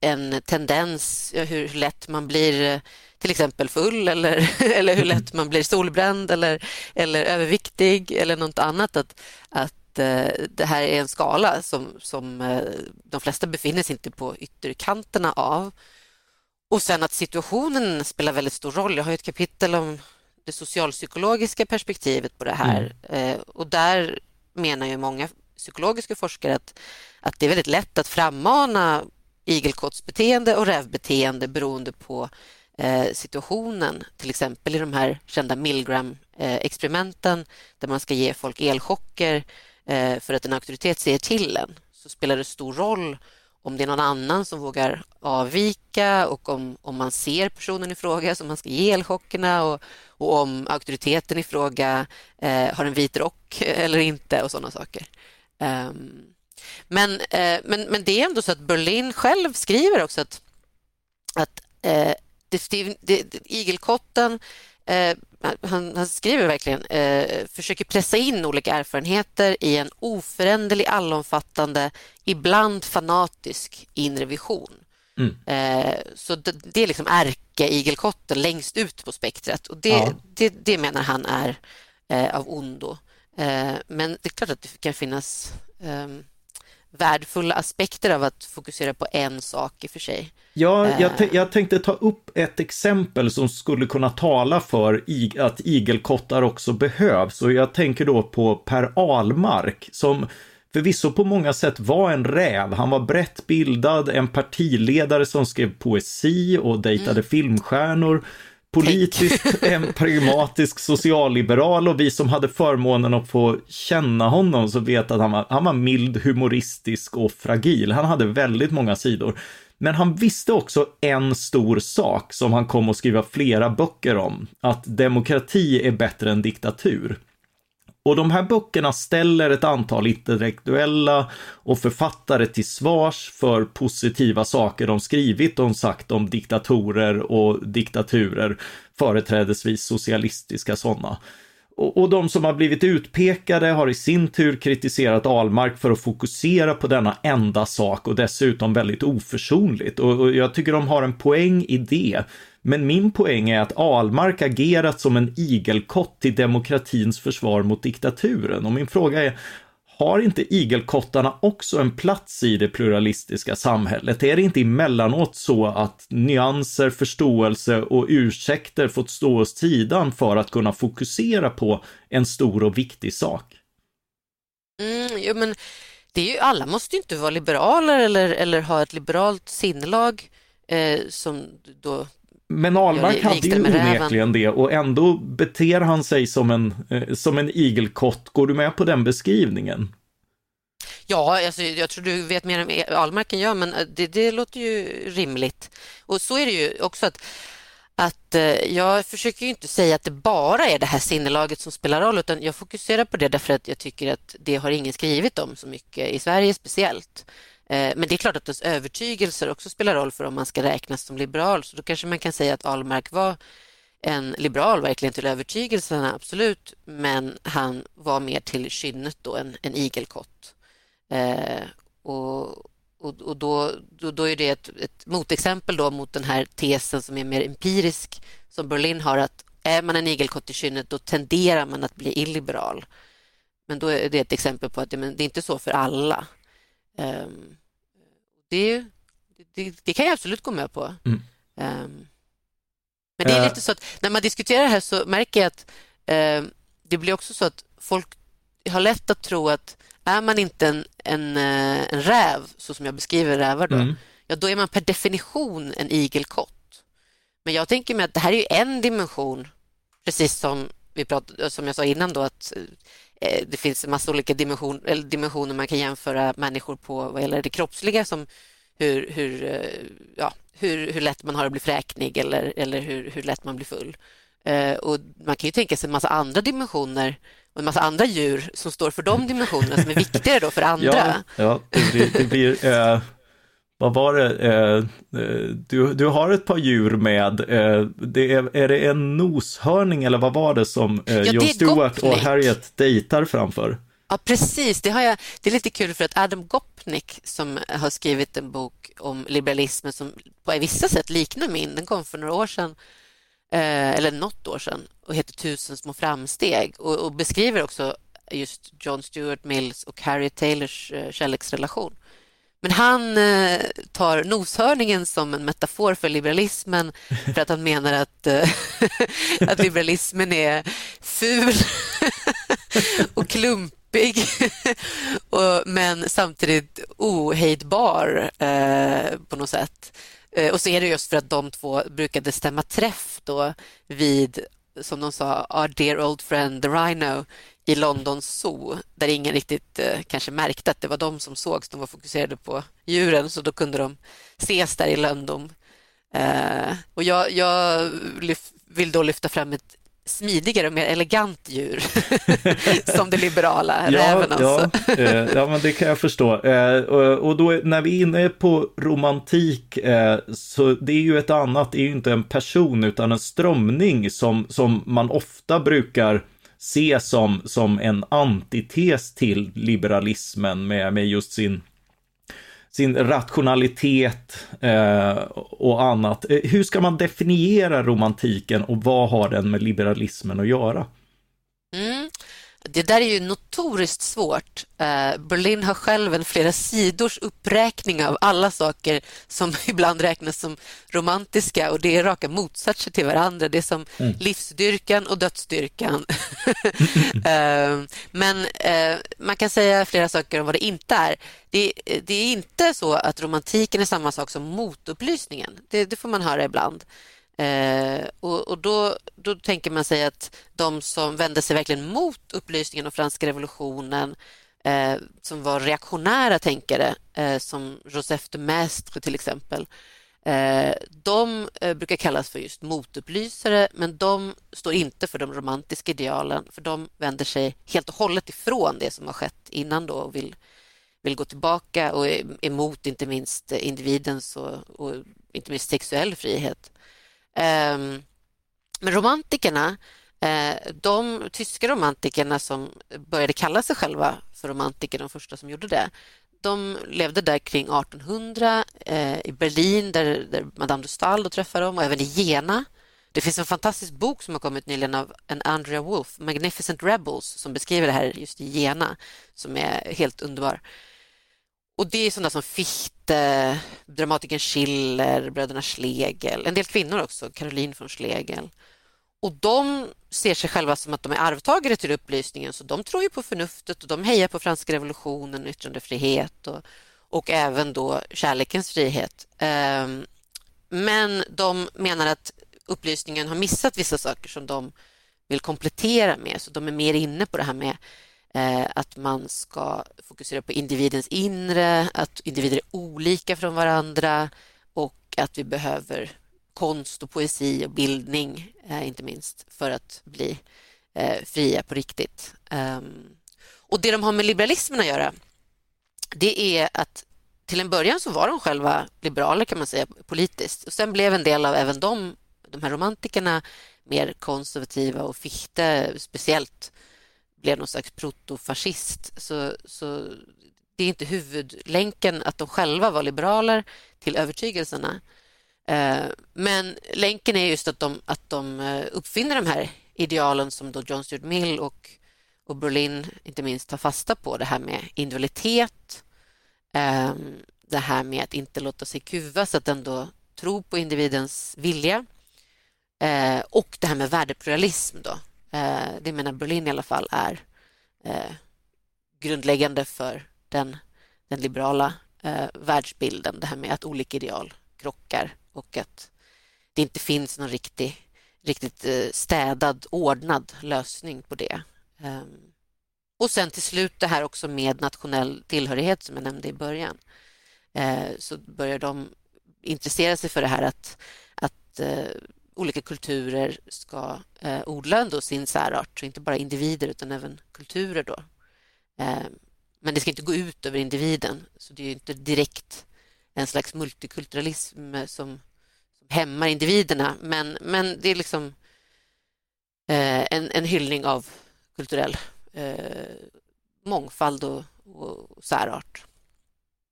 en tendens, hur lätt man blir till exempel full eller, eller hur lätt man blir solbränd eller, eller överviktig eller något annat. Att, att eh, det här är en skala som, som eh, de flesta befinner sig inte på ytterkanterna av. Och sen att situationen spelar väldigt stor roll. Jag har ett kapitel om det socialpsykologiska perspektivet på det här mm. och där menar ju många psykologiska forskare att, att det är väldigt lätt att frammana igelkottsbeteende och rävbeteende beroende på eh, situationen. Till exempel i de här kända Milgram-experimenten eh, där man ska ge folk elchocker eh, för att en auktoritet säger till en så spelar det stor roll om det är någon annan som vågar avvika och om, om man ser personen i fråga som man ska ge elchockerna och, och om auktoriteten i fråga eh, har en vit rock eller inte och sådana saker. Um, men, eh, men, men det är ändå så att Berlin själv skriver också att, att eh, det, det, igelkotten eh, han, han, skriver verkligen, eh, försöker pressa in olika erfarenheter i en oföränderlig, allomfattande, ibland fanatisk inre vision. Mm. Eh, så det, det, är liksom ärke-igelkotten längst ut på spektrat och det, ja. det, det, menar han är eh, av ondo. Eh, men det är klart att det kan finnas ehm, värdefulla aspekter av att fokusera på en sak i och för sig. Ja, jag, eh. jag tänkte ta upp ett exempel som skulle kunna tala för att igelkottar också behövs och jag tänker då på Per Ahlmark som förvisso på många sätt var en räv. Han var brett bildad, en partiledare som skrev poesi och dejtade mm. filmstjärnor politiskt en pragmatisk socialliberal och vi som hade förmånen att få känna honom så vet att han var, han var mild, humoristisk och fragil. Han hade väldigt många sidor. Men han visste också en stor sak som han kom att skriva flera böcker om, att demokrati är bättre än diktatur. Och de här böckerna ställer ett antal intellektuella och författare till svars för positiva saker de skrivit och sagt om diktatorer och diktaturer, företrädesvis socialistiska sådana. Och, de som har blivit utpekade har i sin tur kritiserat Almark för att fokusera på denna enda sak och dessutom väldigt oförsonligt. Och jag tycker de har en poäng i det. Men min poäng är att Almark agerat som en igelkott till demokratins försvar mot diktaturen. Och min fråga är, har inte igelkottarna också en plats i det pluralistiska samhället? Är det inte emellanåt så att nyanser, förståelse och ursäkter fått stå åt sidan för att kunna fokusera på en stor och viktig sak? Mm, jo, men det är ju, alla måste ju inte vara liberaler eller, eller ha ett liberalt sinnelag eh, som då men Ahlmark hade ju onekligen det och ändå beter han sig som en, eh, som en igelkott. Går du med på den beskrivningen? Ja, alltså, jag tror du vet mer än Ahlmark än jag, men eh, det, det låter ju rimligt. Och så är det ju också att, att eh, jag försöker inte säga att det bara är det här sinnelaget som spelar roll, utan jag fokuserar på det därför att jag tycker att det har ingen skrivit om så mycket, i Sverige speciellt. Eh, men det är klart att ens övertygelser också spelar roll för om man ska räknas som liberal. Så då kanske man kan säga att Ahlmark var en liberal verkligen till övertygelserna, absolut. Men han var mer till kynnet då, en, en igelkott. Eh, och, och, och då, då, då, är det ett, ett motexempel då mot den här tesen som är mer empirisk som Berlin har att är man en igelkott i kynnet då tenderar man att bli illiberal. Men då är det ett exempel på att det, men det är inte så för alla. Um, det, det, det, kan jag absolut gå med på. Mm. Um, men det är lite så att när man diskuterar det här så märker jag att um, det blir också så att folk har lätt att tro att är man inte en, en, eh, en räv, så som jag beskriver rävar, då, mm. ja, då är man per definition en igelkott. Men jag tänker mig att det här är en dimension, precis som, vi pratade, som jag sa innan, då, att Eh, Eh, det finns en massa olika dimension, eller dimensioner man kan jämföra människor på vad gäller det kroppsliga som hur, hur, eh, ja, hur, hur lätt man har att bli fräknig eller, eller hur, hur lätt man blir full. Eh, och man kan ju tänka sig en massa andra dimensioner och en massa andra djur som står för de dimensionerna som är viktigare då för andra. Ja, ja det blir, det blir äh, vad var det, eh, eh, du, du har ett par djur med, eh, det är, är det en noshörning eller vad var det som eh, ja, Jon Stewart och Harriet dejtar framför? Ja, precis. Det, har jag, det är lite kul för att Adam Gopnik som har skrivit en bok om liberalismen som på vissa sätt liknar min, den kom för några år sedan. eller något år sedan, och heter Tusen små framsteg och, och beskriver också just John Stuart Mills och Harriet Taylors kärleksrelation. Men han eh, tar noshörningen som en metafor för liberalismen för att han menar att, eh, att liberalismen är ful och klumpig men samtidigt ohejdbar eh, på något sätt. Eh, och så är det just för att de två brukade stämma träff då vid, som de sa, our dear old friend the rhino i Londons zoo där ingen riktigt eh, kanske märkte att det var de som sågs. De var fokuserade på djuren så då kunde de ses där i London. Eh, och jag, jag vill då lyfta fram ett smidigare och mer elegant djur som det liberala ja, räven alltså. Ja, eh, ja, men det kan jag förstå. Eh, och, och, då när vi är inne på romantik eh, så det är ju ett annat, det är ju inte en person utan en strömning som, som man ofta brukar se som, som en antites till liberalismen med, med just sin sin rationalitet eh, och annat. Eh, hur ska man definiera romantiken och vad har den med liberalismen att göra? Mm. Det där är ju notoriskt svårt. Eh, Berlin har själv en flera sidors uppräkning av alla saker som ibland räknas som romantiska och det är raka motsatser till varandra. Det är som mm. livsdyrkan och dödsdyrkan. Eh, men eh, man kan säga flera saker om vad det inte är. Det, det, är inte så att romantiken är samma sak som motupplysningen. Det, det får man höra ibland. Eh, och, och då, då tänker man sig att de som vände sig verkligen mot upplysningen och franska revolutionen eh, som var reaktionära tänkare eh, som Joseph de Maistre till exempel eh, de eh, brukar kallas för just motupplysare men de står inte för de romantiska idealen för de vänder sig helt och hållet ifrån det som har skett innan då och vill, vill gå tillbaka och är emot inte minst individens och, och inte minst sexuell frihet. Ehm, men romantikerna, eh, de tyska romantikerna som började kalla sig själva för romantiker, de första som gjorde det, de levde där kring 1800 eh, i Berlin där, där Madame de Stahl träffade dem och även i Jena. Det finns en fantastisk bok som har kommit nyligen av en Andrea Wolf, Magnificent Rebels, som beskriver det här just i Jena, som är helt underbar. Och det är sådana som Fichte, dramatikern Schiller, bröderna Schlegel, en del kvinnor också, Caroline von Schlegel. Och de ser sig själva som att de är arvtagare till upplysningen så de tror ju på förnuftet och de hejar på franska revolutionen, yttrandefrihet och, och även då kärlekens frihet. Ehm, men de menar att upplysningen har missat vissa saker som de vill komplettera med så de är mer inne på det här med Eh, att man ska fokusera på individens inre, att individer är olika från varandra och att vi behöver konst och poesi och bildning, eh, inte minst, för att bli eh, fria på riktigt. Ehm, och det de har med liberalismen att göra, det är att till en början så var de själva liberaler kan man säga politiskt och sen blev en del av även de, de här romantikerna mer konservativa och Fichte speciellt blev någon slags protofascist. Så, så det är inte huvudlänken att de själva var liberaler till övertygelserna. Eh, men länken är just att de, att de eh, uppfinner de här idealen som då John Stuart Mill och, och Berlin inte minst tar fasta på. Det här med individualitet, ehm, det här med att inte låta sig kuvas, att ändå tro på individens vilja eh, och det här med värdepluralism. Då, Eh, det menar Berlin i alla fall är eh, grundläggande för den, den liberala eh, världsbilden. Det här med att olika ideal krockar och att det inte finns någon riktig, riktigt eh, städad, ordnad lösning på det. Ehm, och sen till slut det här också med nationell tillhörighet som jag nämnde i början. Eh, så börjar de intressera sig för det här att, att eh, olika kulturer ska eh, odla ändå sin särart, så inte bara individer utan även kulturer. Då. Eh, men det ska inte gå ut över individen, så det är inte direkt en slags multikulturalism eh, som, som hämmar individerna, men, men det är liksom eh, en, en hyllning av kulturell eh, mångfald och, och särart.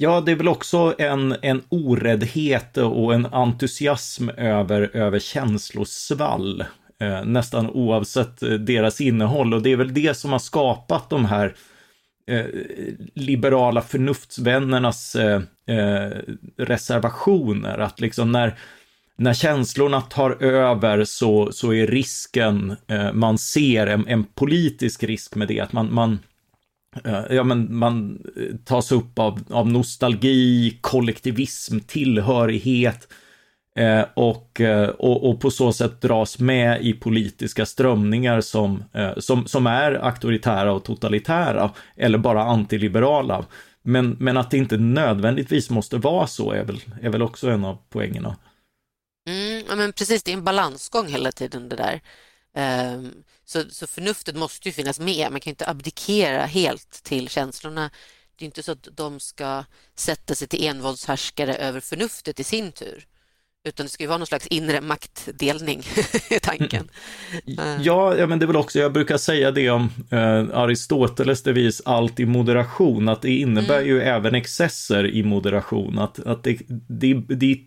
Ja, det är väl också en, en oräddhet och en entusiasm över, över känslosvall. Eh, nästan oavsett eh, deras innehåll och det är väl det som har skapat de här eh, liberala förnuftsvännernas eh, eh, reservationer. Att liksom när, när känslorna tar över så, så är risken, eh, man ser en, en politisk risk med det, att man, man Eh, ja, men man eh, tas upp av, av nostalgi, kollektivism, tillhörighet eh, och, eh, och, och, på så sätt dras med i politiska strömningar som, eh, som, som är auktoritära och totalitära eller bara antiliberala. Men, men att det inte nödvändigtvis måste vara så är väl, är väl också en av poängerna. Mm, ja, men precis, det är en balansgång hela tiden det där. Eh, så, så förnuftet måste ju finnas med. Man kan inte abdikera helt till känslorna. Det är inte så att de ska sätta sig till envåldshärskare över förnuftet i sin tur. Utan det ska ju vara någon slags inre maktdelning i tanken. Mm. Ja, ja, men det är väl också, jag brukar säga det om eh, Aristoteles devis allt i moderation, att det innebär mm. ju även excesser i moderation. Att, att det, det, det är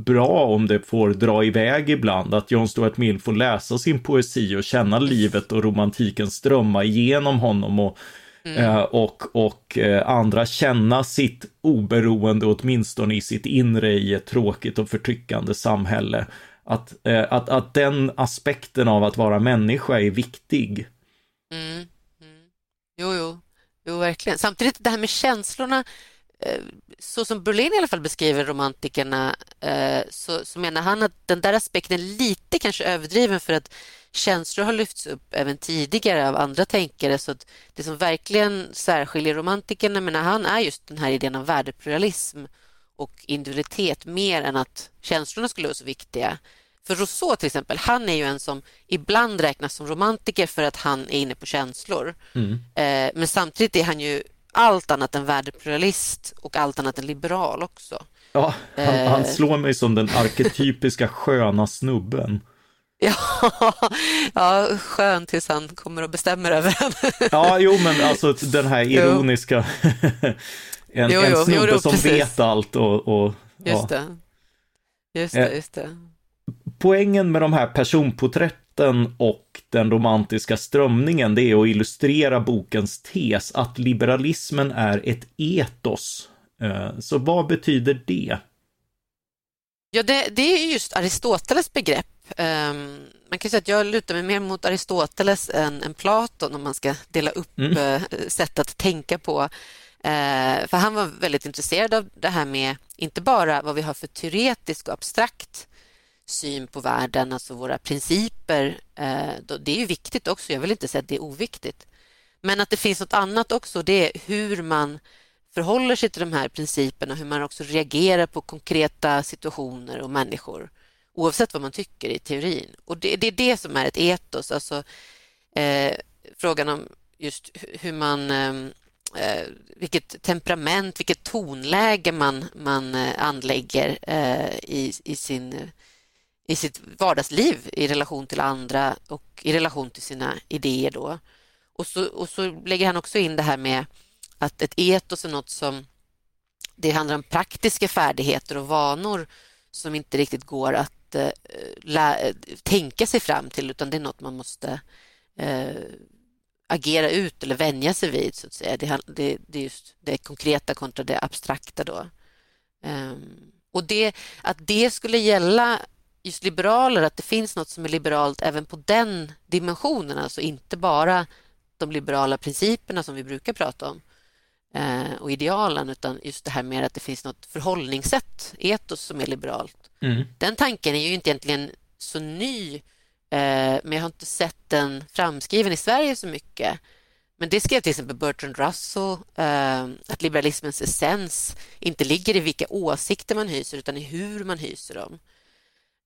bra om det får dra iväg ibland, att John Stuart Mill får läsa sin poesi och känna livet och romantiken strömma igenom honom och Mm. Eh, och, och eh, andra känna sitt oberoende åtminstone i sitt inre i ett tråkigt och förtryckande samhälle. Att, eh, att, att den aspekten av att vara människa är viktig. Mm. Mm. Jo, jo. jo, verkligen. Samtidigt det här med känslorna, så som Berlin i alla fall beskriver romantikerna, så, så menar han att den där aspekten är lite kanske överdriven för att känslor har lyfts upp även tidigare av andra tänkare. Så att det som verkligen särskiljer romantikerna menar han är just den här idén om värdepluralism och individualitet mer än att känslorna skulle vara så viktiga. För Rousseau till exempel, han är ju en som ibland räknas som romantiker för att han är inne på känslor. Mm. Eh, men samtidigt är han ju allt annat än värdepluralist och allt annat än liberal också. Ja, han, eh. han slår mig som den arketypiska sköna snubben. Ja, ja, skön tills han kommer och bestämmer över en. Ja, jo, men alltså den här ironiska, en, jo, jo, en snubbe jo, som precis. vet allt och, och Just det. Just det, eh, just det. Poängen med de här personporträtten och den romantiska strömningen, det är att illustrera bokens tes att liberalismen är ett etos. Eh, så vad betyder det? Ja, det, det är just Aristoteles begrepp Um, man kan säga att jag lutar mig mer mot Aristoteles än, än Platon om man ska dela upp mm. uh, sätt att tänka på. Uh, för han var väldigt intresserad av det här med inte bara vad vi har för teoretisk och abstrakt syn på världen, alltså våra principer. Eh, det är ju viktigt också, jag vill inte säga att det är oviktigt. Men att det finns något annat också, det är hur man förhåller sig till de här principerna, hur man också reagerar på konkreta situationer och människor oavsett vad man tycker i teorin. Och det, det är det som är ett etos, alltså eh, frågan om just hur man eh, eh, vilket temperament, vilket tonläge man, man eh, anlägger eh, i, i, sin, i sitt vardagsliv i relation till andra och i relation till sina idéer. Då. Och, så, och så lägger han också in det här med att ett etos är något som det handlar om praktiska färdigheter och vanor som inte riktigt går att eh, lä- eh, tänka sig fram till utan det är något man måste eh, agera ut eller vänja sig vid. så att säga. Det, det, det är just det konkreta kontra det abstrakta. Då. Um, och det, att det skulle gälla just liberaler, att det finns något som är liberalt även på den dimensionen, alltså inte bara de liberala principerna som vi brukar prata om eh, och idealen, utan just det här med att det finns något förhållningssätt, etos, som är liberalt. Mm. Den tanken är ju inte egentligen så ny, eh, men jag har inte sett den framskriven i Sverige så mycket. Men det skrev till exempel Bertrand Russell, eh, att liberalismens essens inte ligger i vilka åsikter man hyser utan i hur man hyser dem.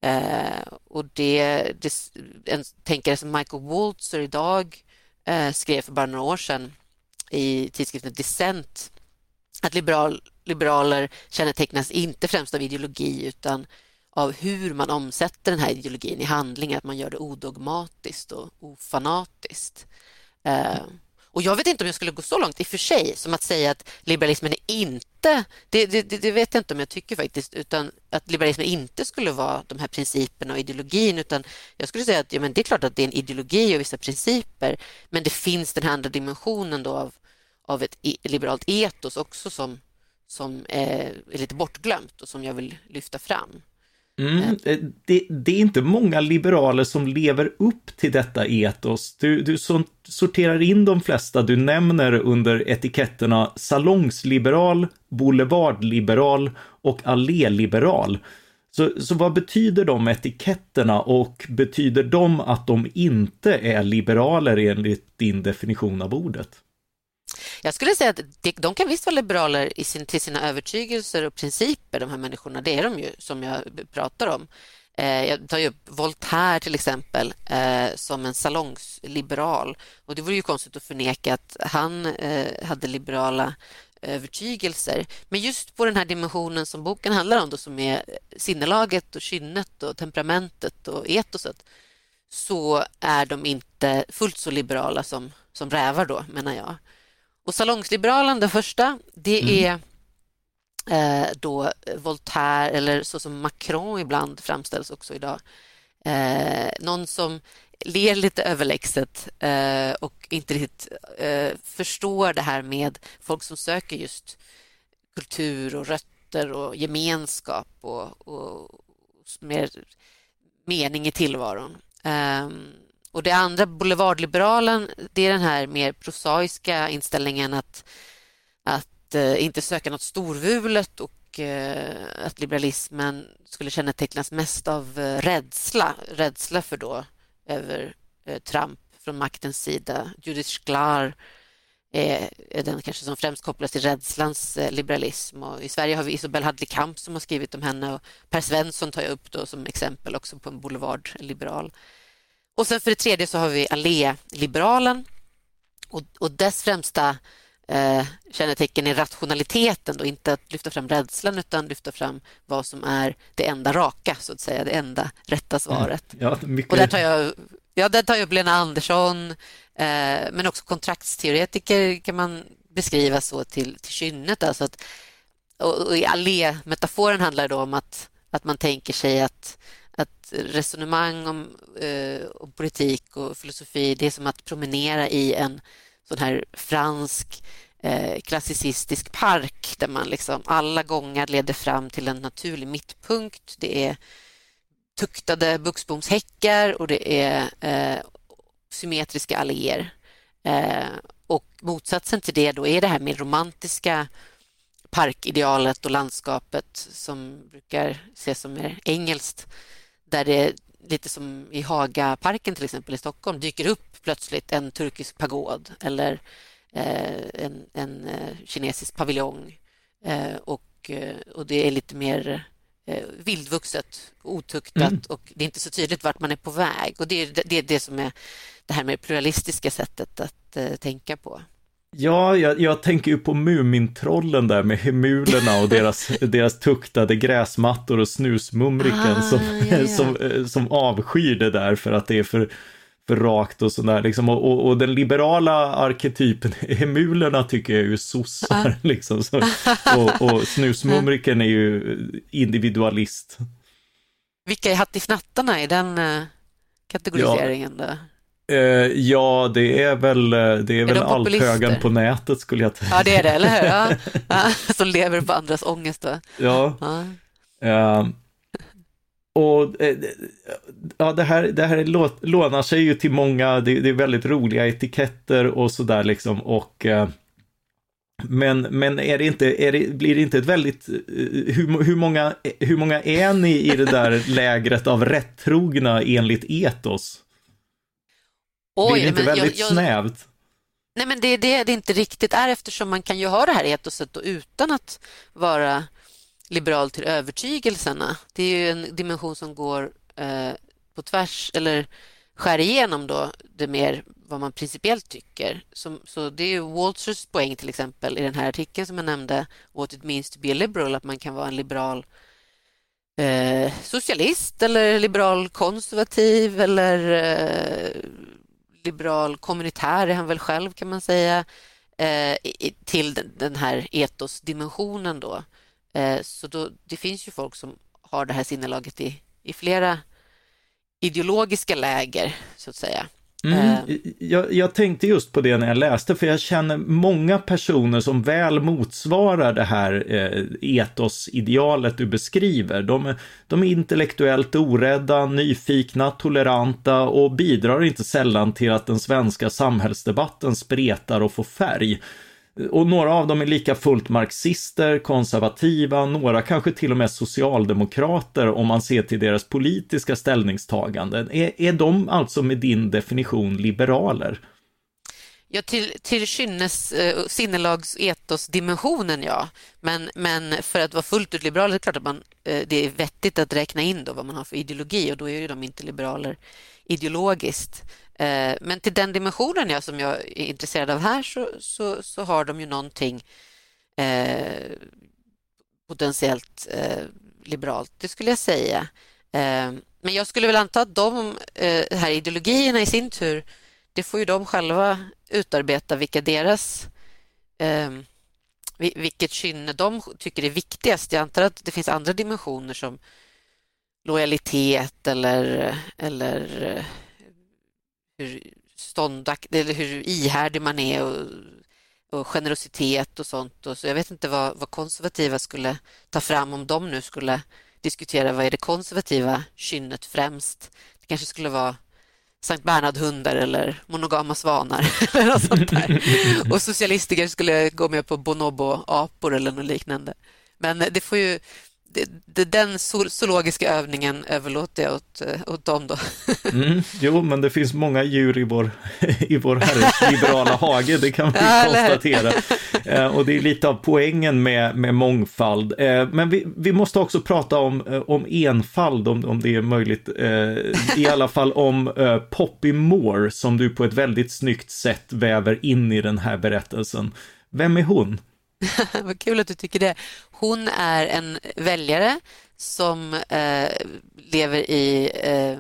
Eh, och det, det, en tänkare som Michael Walzer idag eh, skrev för bara några år sedan i tidskriften Dissent att liberal, liberaler kännetecknas inte främst av ideologi utan av hur man omsätter den här ideologin i handling, att man gör det odogmatiskt och ofanatiskt. Eh, och jag vet inte om jag skulle gå så långt i och för sig som att säga att liberalismen är inte, det, det, det, vet jag inte om jag tycker faktiskt, utan att liberalismen inte skulle vara de här principerna och ideologin, utan jag skulle säga att ja, men det är klart att det är en ideologi och vissa principer, men det finns den här andra dimensionen då av, av ett liberalt etos också som, som eh, är lite bortglömt och som jag vill lyfta fram. Mm, eh, det, det, är inte många liberaler som lever upp till detta etos. Du, du sorterar in de flesta du nämner under etiketterna salongsliberal, boulevardliberal och alléliberal. Så, så vad betyder de etiketterna och betyder de att de inte är liberaler enligt din definition av ordet? Jag skulle säga att de kan visst vara liberaler i sin, till sina övertygelser och principer, de här människorna. Det är de ju, som jag pratar om. Eh, jag tar ju upp Voltaire till exempel eh, som en salongsliberal. Och det vore ju konstigt att förneka att han eh, hade liberala övertygelser. Men just på den här dimensionen som boken handlar om, då, som är sinnelaget och kynnet och temperamentet och etoset, så är de inte fullt så liberala som, som rävar då, menar jag. Och salongsliberalen, den första, det mm. är eh, då Voltaire eller så som Macron ibland framställs också idag. Eh, någon som ler lite överlägset eh, och inte riktigt eh, förstår det här med folk som söker just kultur och rötter och gemenskap och, och mer mening i tillvaron. Um, och det andra, boulevardliberalen, det är den här mer prosaiska inställningen att, att eh, inte söka något storvulet och eh, att liberalismen skulle kännetecknas mest av eh, rädsla. Rädsla för då över eh, Trump från maktens sida. Judith Sklar är, är den kanske som främst kopplas till rädslans eh, liberalism. Och I Sverige har vi Isobel Hadley Kamp som har skrivit om henne och Per Svensson tar jag upp då som exempel också på en boulevardliberal. Och sen för det tredje så har vi Allé-liberalen och, och dess främsta eh, kännetecken är rationaliteten, då, inte att lyfta fram rädslan utan lyfta fram vad som är det enda raka, så att säga, det enda rätta svaret. Ja, mycket... Och där tar jag, ja, där tar jag upp Lena Andersson, eh, men också kontraktsteoretiker kan man beskriva så till, till kynnet. Alltså att, och, och allé-metaforen handlar då om att, att man tänker sig att att resonemang om, eh, om politik och filosofi det är som att promenera i en sån här fransk eh, klassicistisk park där man liksom alla gånger leder fram till en naturlig mittpunkt. Det är tuktade buxbomshäckar och det är eh, symmetriska alléer. Eh, och motsatsen till det då är det här mer romantiska parkidealet och landskapet som brukar ses som mer engelskt där det lite som i Hagaparken till exempel i Stockholm dyker upp plötsligt en turkisk pagod eller eh, en, en eh, kinesisk paviljong eh, och, eh, och det är lite mer eh, vildvuxet, otuktat mm. och det är inte så tydligt vart man är på väg. Och Det är det, är det som är det här med pluralistiska sättet att eh, tänka på. Ja, jag, jag, tänker ju på Mumintrollen där med hemulerna och deras, deras tuktade gräsmattor och snusmumriken ah, som, ja, ja. som, eh, som avskyr det där för att det är för, för rakt och sådär liksom. Och, och, och, den liberala arketypen, hemulerna tycker jag är ju sossar ah. liksom. Så, och, och snusmumriken är ju individualist. Vilka är hattifnattarna i den uh, kategoriseringen? Ja. Då? Uh, ja, det är väl, eh, det är, väl alphögen på nätet skulle jag säga. Ja, det är det, eller hur? Ja. ja. som lever på andras ångest. Då. Ja. ja. Uh, och ja, det här, det här lånar sig ju till många, det, det är väldigt roliga etiketter och sådär liksom och uh, men, men är det inte, är det, blir det inte ett väldigt, hur, hur, många, hur många är ni i det där lägret av rättrogna enligt etos? Oj, Blir det inte väldigt jag, jag, snävt? Nej, men det är det det inte riktigt är eftersom man kan ju ha det här etoset utan att vara liberal till övertygelserna. Det är ju en dimension som går eh, på tvärs eller skär igenom då det mer vad man principiellt tycker. Som, så det är Walters poäng till exempel i den här artikeln som jag nämnde, What it means to be a liberal, att man kan vara en liberal eh, socialist eller liberal konservativ eller eh, liberal kommunitär är han väl själv kan man säga, eh, till den här etosdimensionen då. Eh, så då, det finns ju folk som har det här sinnelaget i, i flera ideologiska läger, så att säga. Mm, eh. jag, jag, tänkte just på det när jag läste, för jag känner många personer som väl motsvarar det här eh, etosidealet du beskriver. De, de är intellektuellt orädda, nyfikna, toleranta och bidrar inte sällan till att den svenska samhällsdebatten spretar och får färg. Och några av dem är lika fullt marxister, konservativa, några kanske till och med socialdemokrater om man ser till deras politiska ställningstaganden. Är, är de alltså med din definition liberaler? Ja, till, till kynnes, eh, sinnelags etosdimensionen ja. Men, men för att vara fullt ut liberal är det klart att man, eh, det är vettigt att räkna in då vad man har för ideologi och då är ju de inte liberaler ideologiskt. Eh, men till den dimensionen jag, som jag är intresserad av här så, så, så har de ju någonting eh, potentiellt eh, liberalt, det skulle jag säga. Eh, men jag skulle väl anta att de eh, här ideologierna i sin tur, det får ju de själva utarbeta vilka deras eh, vilket kynne de tycker är viktigast. Jag antar att det finns andra dimensioner som lojalitet eller, eller eh, hur ståndakt eller hur ihärdig man är och, och generositet och sånt. Och så jag vet inte vad, vad konservativa skulle ta fram om de nu skulle diskutera vad är det konservativa kynnet främst. Det kanske skulle vara Sankt Bernhard-hundar eller monogama svanar eller något sånt där. Och socialistiker skulle gå med på bonobo-apor eller något liknande. Men det får ju det, den zoologiska övningen överlåter jag åt, eh, åt dem då. Mm, jo, men det finns många djur i vår, i vår herres liberala hage, det kan vi ja, konstatera. Eh, och det är lite av poängen med, med mångfald. Eh, men vi, vi måste också prata om, om enfald, om, om det är möjligt. I alla fall om Poppy Moore, som du på ett väldigt snyggt sätt väver in i den här berättelsen. Vem är hon? Vad kul att du tycker det. Hon är en väljare som eh, lever i eh,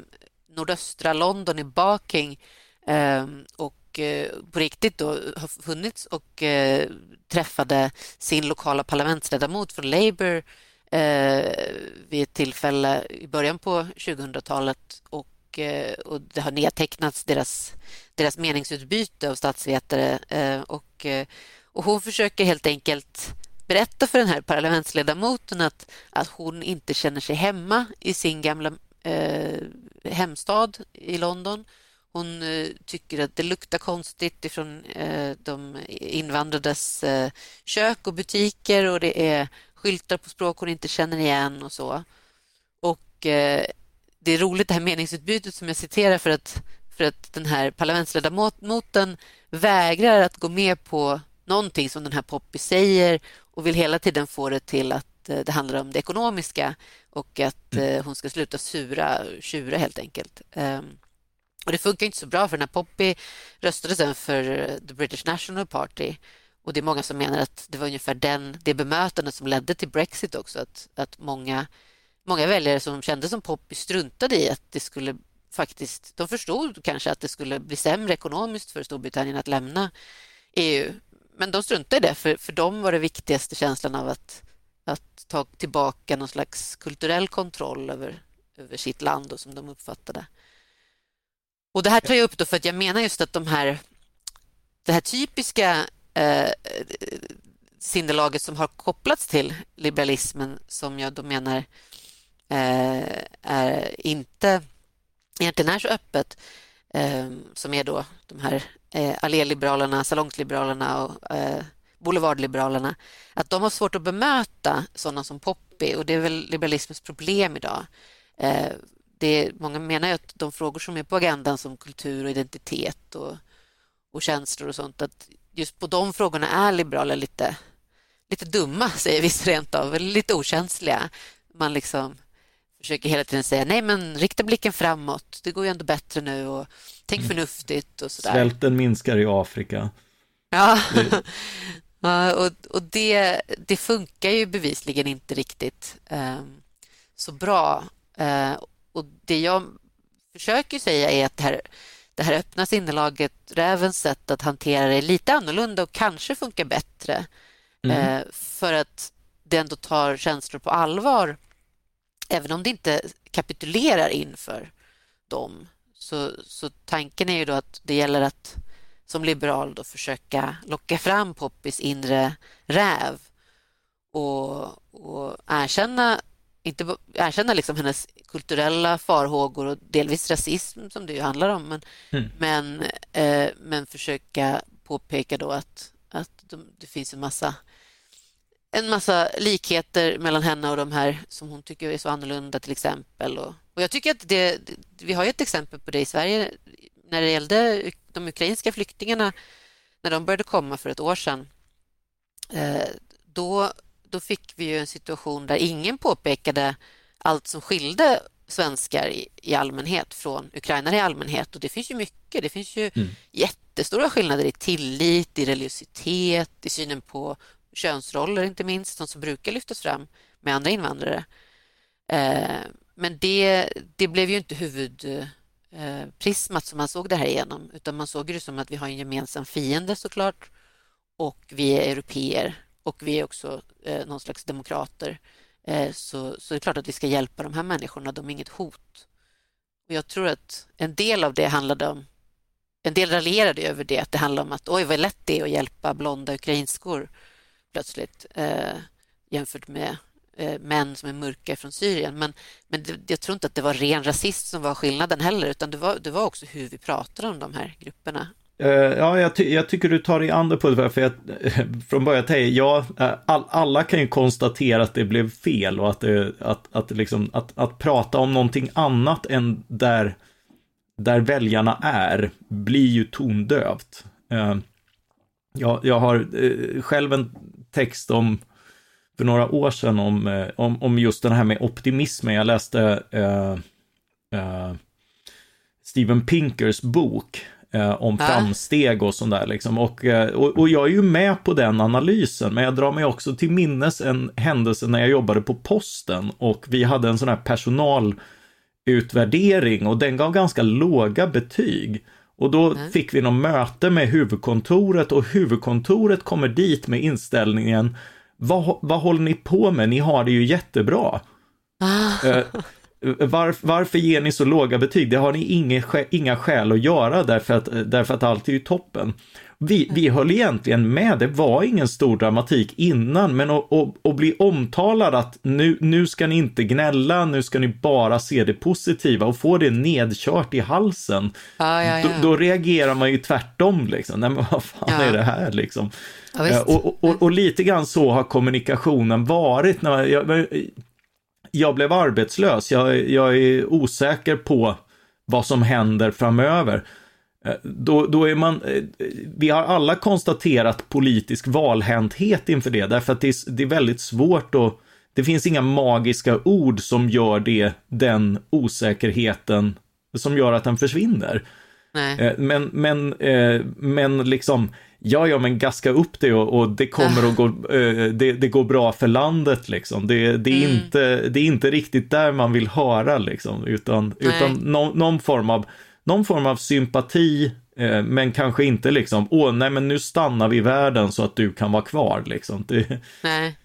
nordöstra London, i Barking eh, och eh, på riktigt då har funnits och eh, träffade sin lokala parlamentsledamot från Labour eh, vid ett tillfälle i början på 2000-talet och, eh, och det har nedtecknats deras, deras meningsutbyte av statsvetare eh, och eh, och hon försöker helt enkelt berätta för den här parlamentsledamoten att, att hon inte känner sig hemma i sin gamla eh, hemstad i London. Hon eh, tycker att det luktar konstigt ifrån eh, de invandrades eh, kök och butiker och det är skyltar på språk hon inte känner igen och så. Och eh, det är roligt det här meningsutbytet som jag citerar för att, för att den här parlamentsledamoten vägrar att gå med på någonting som den här Poppy säger och vill hela tiden få det till att eh, det handlar om det ekonomiska och att mm. Eh, hon ska sluta sura, tjura helt enkelt. Ehm, och Det funkar inte så bra för när Poppy röstade sen för eh, The British National Party och det är många som menar att det var ungefär den, det bemötandet som ledde till Brexit också. Att, att många, många väljare som kände som Poppy struntade i att det skulle faktiskt... De förstod kanske att det skulle bli sämre ekonomiskt för Storbritannien att lämna EU men de struntade i det, för, för dem var det viktigaste känslan av att, att ta tillbaka någon slags kulturell kontroll över, över sitt land och som de uppfattade. Och Det här tar jag upp då för att jag menar just att de här, det här typiska eh, sinnelaget som har kopplats till liberalismen som jag då menar eh, är inte egentligen är så öppet eh, Ehm, som är då de här eh, alléliberalerna, salongsliberalerna och eh, boulevardliberalerna, att de har svårt att bemöta sådana som Poppy och det är väl liberalismens problem idag. Eh, det, många menar att de frågor som är på agendan som kultur och identitet och, och känslor och sånt, att just på de frågorna är liberaler lite, lite dumma, säger vissa rent av, eller lite okänsliga. Man liksom försöker hela tiden säga nej men rikta blicken framåt, det går ju ändå bättre nu och tänk mm. förnuftigt och sådär. Svälten minskar i Afrika. Ja, ja och, och det, det funkar ju bevisligen inte riktigt um, så bra. Uh, och det jag försöker säga är att det här, det här öppna sinnelaget, rävens sätt att hantera det är lite annorlunda och kanske funkar bättre. Mm. Eh, för att det ändå tar känslor på allvar, även om det inte kapitulerar inför dem. Så, så tanken är ju då att det gäller att som liberal då försöka locka fram Poppys inre räv och, och erkänna, inte erkänna liksom hennes kulturella farhågor och delvis rasism som det ju handlar om, men, mm. men, eh, men försöka påpeka då att, att de, det finns en massa en massa likheter mellan henne och de här som hon tycker är så annorlunda till exempel. Och, och jag tycker att det, vi har ett exempel på det i Sverige när det gällde de ukrainska flyktingarna när de började komma för ett år sedan. Eh, då, då fick vi en situation där ingen påpekade allt som skilde svenskar i, i allmänhet från ukrainare i allmänhet. Och det finns ju mycket. Det finns ju mm. jättestora skillnader i tillit, i religiositet, i synen på könsroller, inte minst, de som brukar lyftas fram med andra invandrare. Eh, men det, det blev ju inte huvudprismat eh, som man såg det här igenom, utan man såg det som att vi har en gemensam fiende såklart och vi är europeer och vi är också eh, någon slags demokrater. Så, så det är klart att vi ska hjälpa de här människorna, de är inget hot. Och jag tror att en del av det handlade om en del raljerade över det, att det handlar om att oj vad lätt det är att hjälpa blonda ukrainskor plötsligt eh, jämfört med eh, män som är mörka från Syrien. Men, men det, jag tror inte att det var ren rasism som var skillnaden heller, utan det var, det var också hur vi pratar om de här grupperna. Uh, ja, jag, ty jag, tycker du tar dig an det på det, för jag, från början till ja, eh, all, alla kan ju konstatera att det blev fel och att, det, att, att, liksom, att, att prata om någonting annat än där, där väljarna är blir ju tondövt. Uh, jag, jag har uh, själv en text om för några år sedan om, eh, om, om just det här med optimismen. Jag läste uh, uh, Steven Pinkers bok uh, om äh. framsteg och sånt där. Liksom. Och, och, och, jag är ju med på den analysen, men jag drar mig också till minnes en händelse när jag jobbade på posten och vi hade en sån här personalutvärdering och den gav ganska låga betyg. Och då mm. fick vi något möte med huvudkontoret och huvudkontoret kommer dit med inställningen vad, vad håller ni på med? Ni har det ju jättebra. Ah. Eh, var, varför ger ni så låga betyg? Det har ni inga, inga skäl att göra därför att, därför att allt är ju toppen. Vi, vi höll egentligen med, det var ingen stor dramatik innan, men att, bli omtalad att nu, nu ska ni inte gnälla, nu ska ni bara se det positiva och få det nedkört i halsen. Ah, ja, ja. Då, då, reagerar man ju tvärtom liksom. Nej men vad fan ja. är det här liksom? Eh, och, och, och, lite grann så har kommunikationen varit. När jag, jag blev arbetslös, jag, jag är osäker på vad som händer framöver. Eh, då, då är man, eh, vi har alla konstaterat politisk valhänthet inför det, därför att det är, det är väldigt svårt att, det finns inga magiska ord som gör det, den osäkerheten, som gör att den försvinner. Nej. Eh, men, men, men liksom, ja, ja, men gaska upp det och, och det kommer att gå, det, det, går bra för landet liksom. Det, det, är mm. inte, det är inte riktigt där man vill höra liksom, utan, utan någon, någon form av någon form av sympati, eh, men kanske inte liksom, åh nej men nu stannar vi i världen så att du kan vara kvar liksom. Det, nej.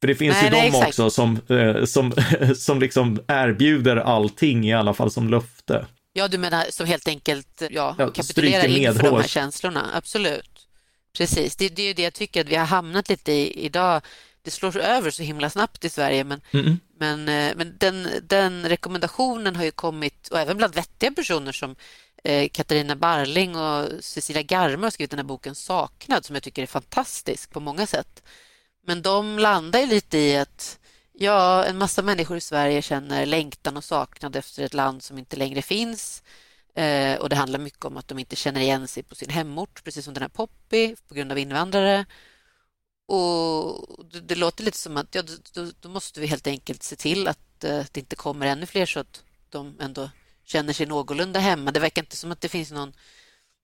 För det finns nej, ju de också som, eh, som, som liksom erbjuder allting, i alla fall som löfte. Ja, du menar som helt enkelt ja, ja, kapitulerar inför de här känslorna, absolut. Precis, det, det är ju det jag tycker att vi har hamnat lite i idag det slår över så himla snabbt i Sverige. Men, mm men, eh, men den, den rekommendationen har ju kommit, och även bland vettiga personer som eh, Katarina Barling och Cecilia Garme har skrivit den här boken Saknad som jag tycker är fantastisk på många sätt. Men de landar lite i att ja, en massa människor i Sverige känner längtan och saknad efter ett land som inte längre finns. Eh, och Det handlar mycket om att de inte känner igen sig på sin hemort, precis som den här Poppy, på grund av invandrare. Och det, det, låter lite som att ja, då, då, måste vi helt enkelt se till att eh, det inte kommer ännu fler så att de ändå känner sig någorlunda hemma. Det verkar inte som att det finns någon,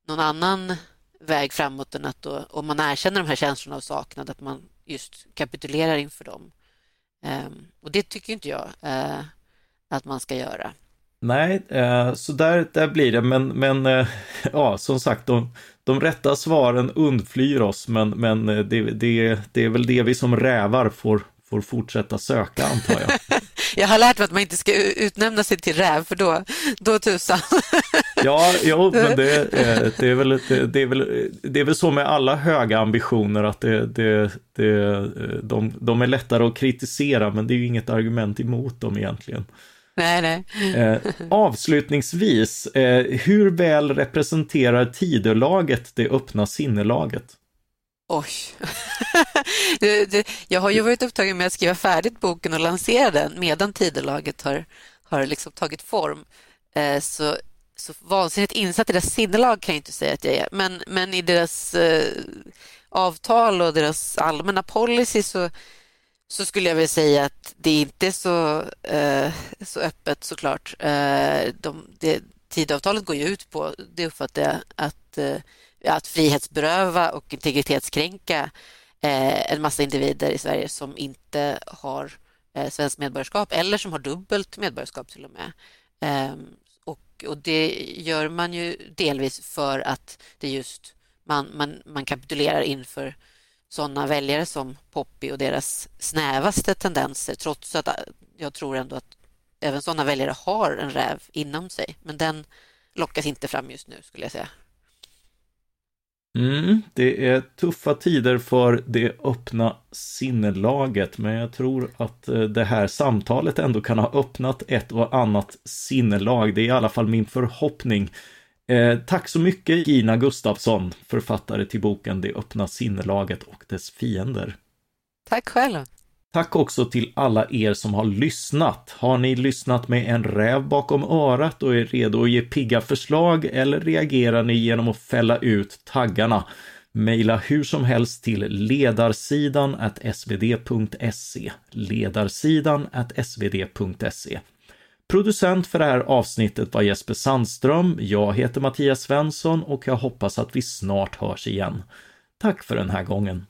någon annan väg framåt än att då, om man erkänner de här känslorna av saknad, att man just kapitulerar inför dem. Um, och det tycker inte jag uh, att man ska göra. Nej, eh, så där, där blir det, men, men eh, ja, som sagt, de, de rätta svaren undflyr oss, men, men eh, det, det, det är väl det vi som rävar får, får fortsätta söka, antar jag. jag har lärt mig att man inte ska utnämna sig till räv, för då, då tusan. ja, jo, men det, det, är väl, det, det, är väl, det är väl så med alla höga ambitioner att det, det, det, de, de är lättare att kritisera, men det är ju inget argument emot dem egentligen. Nej, nej. Eh, avslutningsvis, eh, hur väl representerar Tidölaget det öppna sinnelaget? Oj. jag har ju varit upptagen med att skriva färdigt boken och lansera den medan Tidölaget har, har liksom tagit form. Eh, så, så vansinnigt insatt i deras sinnelag kan jag inte säga att jag är, men, men i deras eh, avtal och deras allmänna policy så så skulle jag vilja säga att det inte är så, eh, så öppet såklart. Eh, de, det, tidavtalet går ju ut på, det uppfattar jag, att, eh, att frihetsberöva och integritetskränka eh, en massa individer i Sverige som inte har eh, svenskt medborgarskap eller som har dubbelt medborgarskap till och med. Ehm, och, och det gör man ju delvis för att det just man, man, man kapitulerar inför sådana väljare som Poppy och deras snävaste tendenser trots att äh, jag tror ändå att även sådana väljare har en räv inom sig. Men den lockas inte fram just nu skulle jag säga. Mm, det är tuffa tider för det öppna sinnelaget, men jag tror att äh, det här samtalet ändå kan ha öppnat ett och annat sinnelag. Det är i alla fall min förhoppning. Eh, tack så mycket Gina Gustafsson, författare till boken Det öppna sinnelaget och dess fiender. Tack själv. Tack också till alla er som har lyssnat. Har ni lyssnat med en räv bakom örat och är redo att ge pigga förslag eller reagerar ni genom att fälla ut taggarna? Maila hur som helst till ledarsidan svd.se ledarsidan svd.se Producent för det här avsnittet var Jesper Sandström. Jag heter Mattias Svensson och jag hoppas att vi snart hörs igen. Tack för den här gången.